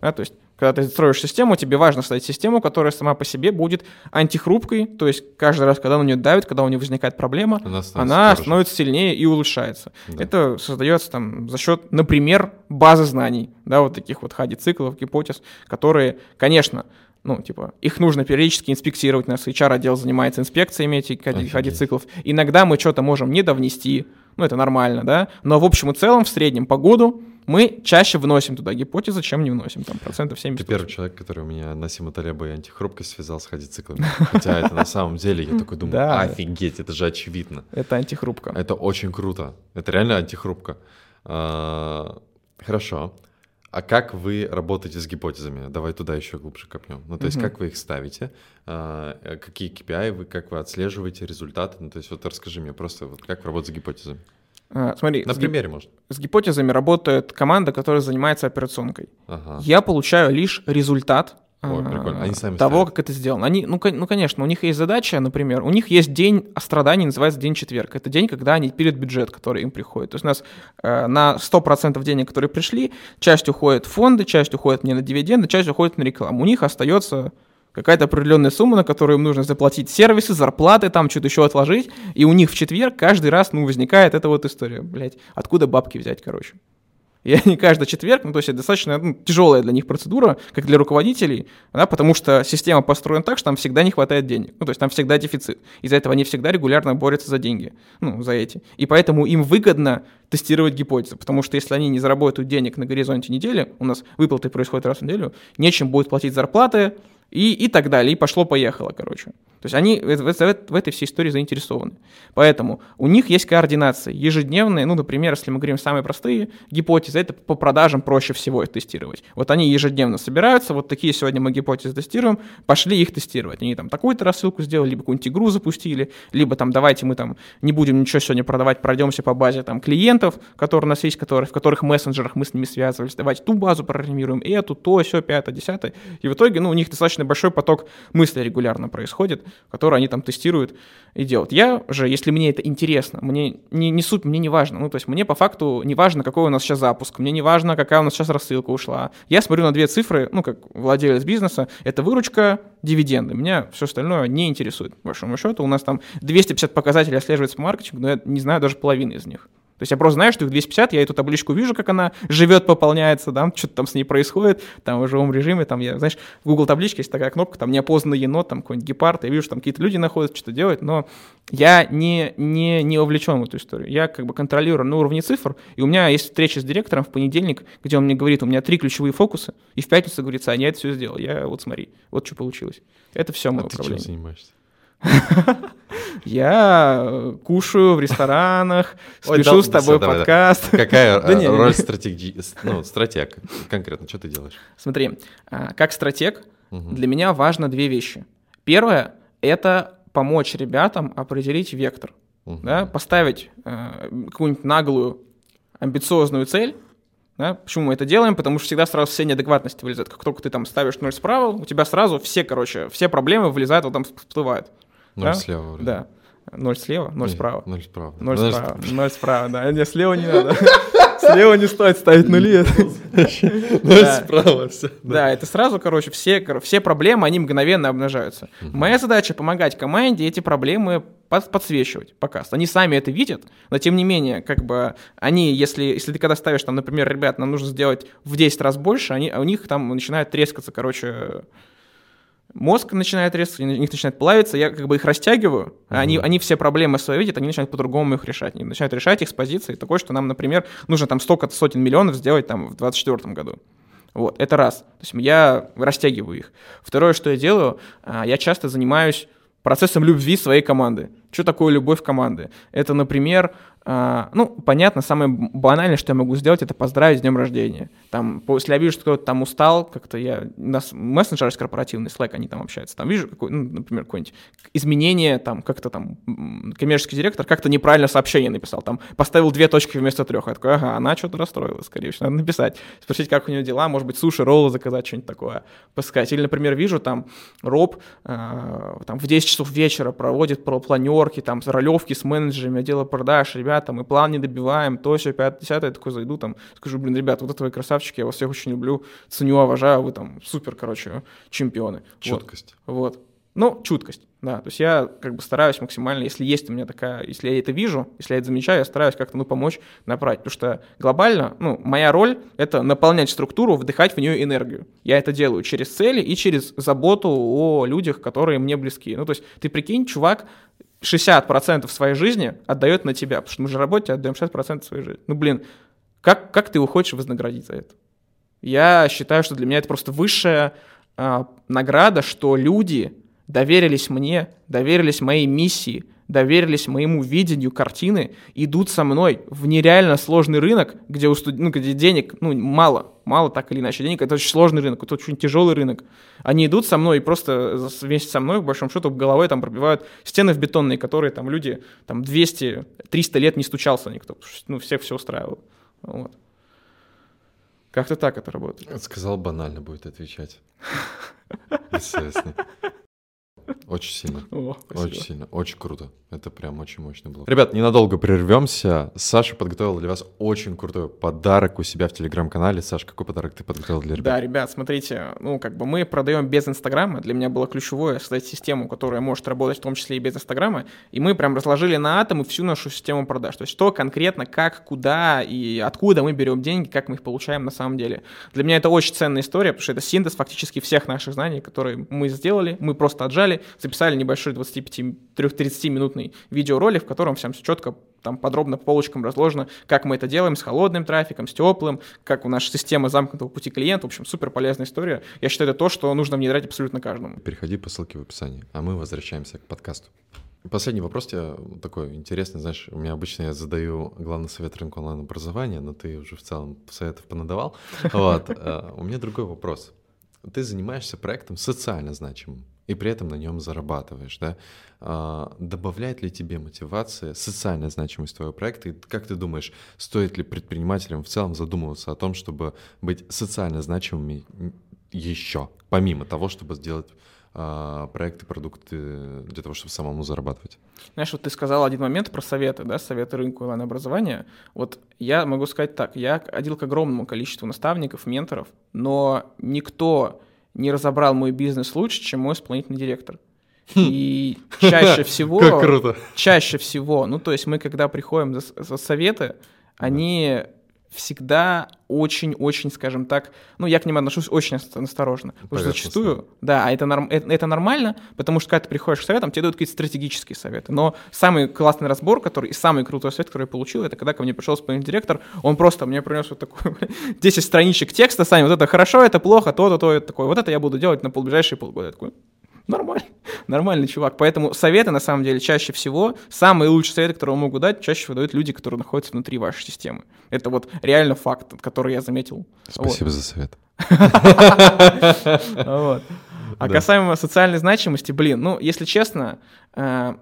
Да, то есть, когда ты строишь систему, тебе важно создать систему, которая сама по себе будет антихрупкой, то есть каждый раз, когда на нее давит, когда у нее возникает проблема, Она становится она становится сильнее и улучшается. Да. Это создается там за счет, например, базы знаний, да, вот таких вот хади-циклов, гипотез, которые, конечно, ну, типа, их нужно периодически инспектировать, у нас HR-отдел занимается инспекциями этих хади-циклов. Иногда мы что-то можем недовнести, ну, это нормально, да, но в общем и целом, в среднем по году мы чаще вносим туда гипотезы, чем не вносим, там, процентов 70. Ты первый человек, который у меня на Талеба и антихрупкость связал с ходициклами. Хотя это на самом деле, я такой думаю, офигеть, это же очевидно. Это антихрупка. Это очень круто. Это реально антихрупка. А, Хорошо. А как вы работаете с гипотезами? Давай туда еще глубже копнем. Ну, то есть, как вы их ставите? А, Какие KPI вы, как вы отслеживаете результаты? Ну, то есть, вот расскажи мне просто, вот как работать с гипотезами. А, смотри, На с, гип- примере, может. с гипотезами работает команда, которая занимается операционкой. Ага. Я получаю лишь результат Ой, прикольно. Они сами того, ставят. как это сделано. Они, ну, ну, конечно, у них есть задача, например, у них есть день страданий, называется день четверг. Это день, когда они пилят бюджет, который им приходит. То есть у нас э, на 100% денег, которые пришли, часть уходит в фонды, часть уходит мне на дивиденды, часть уходит на рекламу. У них остается какая-то определенная сумма, на которую им нужно заплатить сервисы, зарплаты, там что-то еще отложить, и у них в четверг каждый раз, ну, возникает эта вот история, блядь, откуда бабки взять, короче. И они каждый четверг, ну, то есть это достаточно ну, тяжелая для них процедура, как для руководителей, да, потому что система построена так, что там всегда не хватает денег. Ну, то есть там всегда дефицит. Из-за этого они всегда регулярно борются за деньги, ну, за эти. И поэтому им выгодно тестировать гипотезы, потому что если они не заработают денег на горизонте недели, у нас выплаты происходят раз в неделю, нечем будет платить зарплаты, и, и так далее, и пошло-поехало, короче. То есть они в, в- в этой всей истории заинтересованы. Поэтому у них есть координация ежедневные, ну, например, если мы говорим самые простые гипотезы, это по продажам проще всего их тестировать. Вот они ежедневно собираются, вот такие сегодня мы гипотезы тестируем, пошли их тестировать. Они там такую-то рассылку сделали, либо какую-нибудь игру запустили, либо там давайте мы там не будем ничего сегодня продавать, пройдемся по базе там клиентов, которые у нас есть, которые, в которых мессенджерах мы с ними связывались, давайте ту базу прорекламируем, эту, то, все, пятое, десятое. И в итоге, ну, у них достаточно большой поток мыслей регулярно происходит, который они там тестируют и делают. Я же, если мне это интересно, мне не, не суть, мне не важно. Ну, то есть мне по факту не важно, какой у нас сейчас запуск, мне не важно, какая у нас сейчас рассылка ушла. Я смотрю на две цифры, ну, как владелец бизнеса, это выручка, дивиденды. Меня все остальное не интересует, по большому счету. У нас там 250 показателей отслеживается по маркетингу, но я не знаю даже половины из них. То есть я просто знаю, что их 250, я эту табличку вижу, как она живет, пополняется, да, что-то там с ней происходит, там в живом режиме, там я, знаешь, в Google табличке есть такая кнопка, там неопознанный енот, там какой-нибудь гепард, я вижу, что там какие-то люди находятся, что-то делают, но я не, не, не увлечен в эту историю. Я как бы контролирую на уровне цифр, и у меня есть встреча с директором в понедельник, где он мне говорит, у меня три ключевые фокуса, и в пятницу говорит, Саня, я это все сделал, я вот смотри, вот что получилось. Это все мое А ты чем управление. занимаешься? Я э, кушаю в ресторанах, спешу с тобой подкаст. Какая э, роль стратеги... Ну, стратег конкретно, что ты делаешь? Смотри, а, как стратег, для меня важно две вещи. Первое — это помочь ребятам определить вектор, да, поставить э, какую-нибудь наглую, амбициозную цель. Да? Почему мы это делаем? Потому что всегда сразу все неадекватности вылезают. Как только ты там ставишь ноль справа, у тебя сразу все, короче, все проблемы вылезают, вот там всплывают. Ноль да? слева вроде. Да. Ноль слева, ноль справа. Ноль справа. Ноль справа, ноль справа, да. Не, слева не надо. Слева не стоит ставить нули. Ноль справа, все. Да, это сразу, короче, все, все проблемы, они мгновенно обнажаются. Моя задача помогать команде эти проблемы под- подсвечивать пока. Они сами это видят, но тем не менее, как бы они, если, если ты когда ставишь там, например, ребят, нам нужно сделать в 10 раз больше, они, у них там начинает трескаться, короче, мозг начинает трескаться, у них начинает плавиться, я как бы их растягиваю, а они, они все проблемы свои видят, они начинают по-другому их решать. Они начинают решать их с позиции такой, что нам, например, нужно там столько-то сотен миллионов сделать там в 2024 году. Вот, это раз. То есть я растягиваю их. Второе, что я делаю, а, я часто занимаюсь процессом любви своей команды. Что такое любовь команды? Это, например, а, ну, понятно, самое банальное, что я могу сделать, это поздравить с днем рождения. Там, если я вижу, что кто-то там устал, как-то я... У нас мессенджер есть корпоративный, Slack, они там общаются. Там вижу, какой, ну, например, какое-нибудь изменение, там, как-то там коммерческий директор как-то неправильно сообщение написал, там, поставил две точки вместо трех. Я такой, ага, она что-то расстроилась, скорее всего, надо написать. Спросить, как у нее дела, может быть, суши, роллы заказать, что-нибудь такое, посказать. Или, например, вижу, там, Роб э, там, в 10 часов вечера проводит планерки, там, ролевки с менеджерами отдела продаж, ребят, ребята, мы план не добиваем, то все, 5 10 я такой зайду, там, скажу, блин, ребят, вот это вы красавчики, я вас всех очень люблю, ценю, уважаю, вы там супер, короче, чемпионы. Чуткость. Вот. вот. Ну, чуткость, да. То есть я как бы стараюсь максимально, если есть у меня такая, если я это вижу, если я это замечаю, я стараюсь как-то, ну, помочь направить. Потому что глобально, ну, моя роль — это наполнять структуру, вдыхать в нее энергию. Я это делаю через цели и через заботу о людях, которые мне близки. Ну, то есть ты прикинь, чувак 60% своей жизни отдает на тебя, потому что мы же работе отдаем 60% своей жизни. Ну, блин, как, как ты его хочешь вознаградить за это? Я считаю, что для меня это просто высшая а, награда, что люди доверились мне, доверились моей миссии, доверились моему видению картины, идут со мной в нереально сложный рынок, где, у студ... ну, где денег ну, мало, мало так или иначе денег, это очень сложный рынок, это очень тяжелый рынок. Они идут со мной и просто вместе со мной, в большом счету, головой там пробивают стены в бетонные, которые там люди там 200-300 лет не стучался никто, ну, всех все устраивало. Вот. Как-то так это работает. Сказал, банально будет отвечать. Естественно. Очень сильно. О, очень сильно. Очень круто. Это прям очень мощно было. Ребят, ненадолго прервемся. Саша подготовил для вас очень крутой подарок у себя в телеграм-канале. Саша, какой подарок ты подготовил для ребят? Да, ребят, смотрите, ну, как бы мы продаем без Инстаграма. Для меня было ключевое создать систему, которая может работать в том числе и без Инстаграма. И мы прям разложили на атомы всю нашу систему продаж. То есть что конкретно, как, куда и откуда мы берем деньги, как мы их получаем на самом деле. Для меня это очень ценная история, потому что это синтез фактически всех наших знаний, которые мы сделали. Мы просто отжали, записали небольшой 25-30 минутный крупный видеоролик, в котором всем все четко там подробно по полочкам разложено, как мы это делаем с холодным трафиком, с теплым, как у наша система замкнутого пути клиента. В общем, супер полезная история. Я считаю, это то, что нужно внедрять абсолютно каждому. Переходи по ссылке в описании, а мы возвращаемся к подкасту. Последний вопрос тебе такой интересный, знаешь, у меня обычно я задаю главный совет рынка онлайн-образования, но ты уже в целом советов понадавал. Вот. Э, у меня другой вопрос. Ты занимаешься проектом социально значимым и при этом на нем зарабатываешь, да, а, добавляет ли тебе мотивация социальная значимость твоего проекта? И как ты думаешь, стоит ли предпринимателям в целом задумываться о том, чтобы быть социально значимыми еще, помимо того, чтобы сделать а, проекты, продукты для того, чтобы самому зарабатывать. Знаешь, вот ты сказал один момент про советы, да, советы рынку онлайн-образования. Вот я могу сказать так, я ходил к огромному количеству наставников, менторов, но никто не разобрал мой бизнес лучше, чем мой исполнительный директор. Хм. И чаще всего... Как круто. Чаще всего, ну то есть мы когда приходим за, за советы, они всегда очень-очень, скажем так, ну, я к ним отношусь очень осторожно. Потому что зачастую, да, а это, норм, это, это нормально, потому что когда ты приходишь к советам, тебе дают какие-то стратегические советы. Но самый классный разбор, который и самый крутой совет, который я получил, это когда ко мне пришел исполнительный директор, он просто мне принес вот такой 10 страничек текста, Саня, вот это хорошо, это плохо, то-то, то, это такое. Вот это я буду делать на ближайшие полгода. Я такой, нормально, нормальный чувак. Поэтому советы, на самом деле, чаще всего, самые лучшие советы, которые могу дать, чаще всего дают люди, которые находятся внутри вашей системы. Это вот реально факт, который я заметил. Спасибо вот. за совет. А касаемо социальной значимости, блин, ну, если честно, э,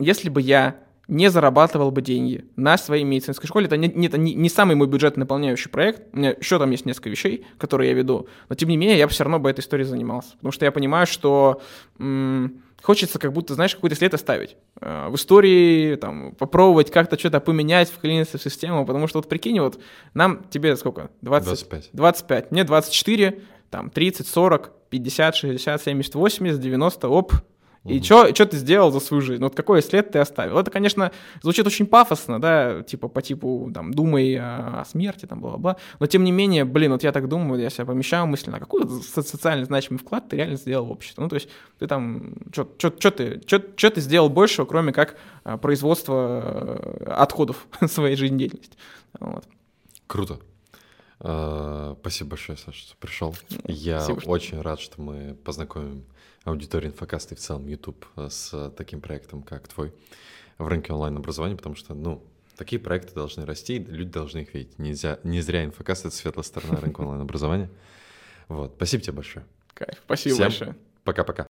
если бы я не зарабатывал бы деньги на своей медицинской школе. Это не, не, это не, не самый мой бюджет наполняющий проект. У меня еще там есть несколько вещей, которые я веду. Но тем не менее, я бы все равно бы этой историей занимался. Потому что я понимаю, что м- хочется как будто, знаешь, какой-то след оставить. Э, в истории, там, попробовать как-то что-то поменять, вклиниться в систему. Потому что вот прикинь, вот нам, тебе сколько? 20, 25. 25. Мне 24, там, 30, 40, 50, 60, 70, 80, 90, оп, и что ты сделал за свою жизнь? Вот какой след ты оставил? Это, конечно, звучит очень пафосно, да, типа по типу, там, думай о, о смерти, там, бла-бла. Но тем не менее, блин, вот я так думаю, я себя помещаю мысленно, какой социально значимый вклад ты реально сделал в общество? Ну, то есть ты там, что ты, чё, ты сделал большего, кроме как а, производство э, отходов своей жизнедеятельности? Вот. Круто. Uh, спасибо большое, Саша, что пришел. Я Спасибо, очень что... рад, что мы познакомим аудитории инфокаста и в целом YouTube с таким проектом, как твой, в рынке онлайн-образования, потому что, ну, такие проекты должны расти, люди должны их видеть. Нельзя, не зря инфокаст — это светлая сторона рынка онлайн-образования. Вот, спасибо тебе большое. Кайф, спасибо Всем большое. Пока-пока.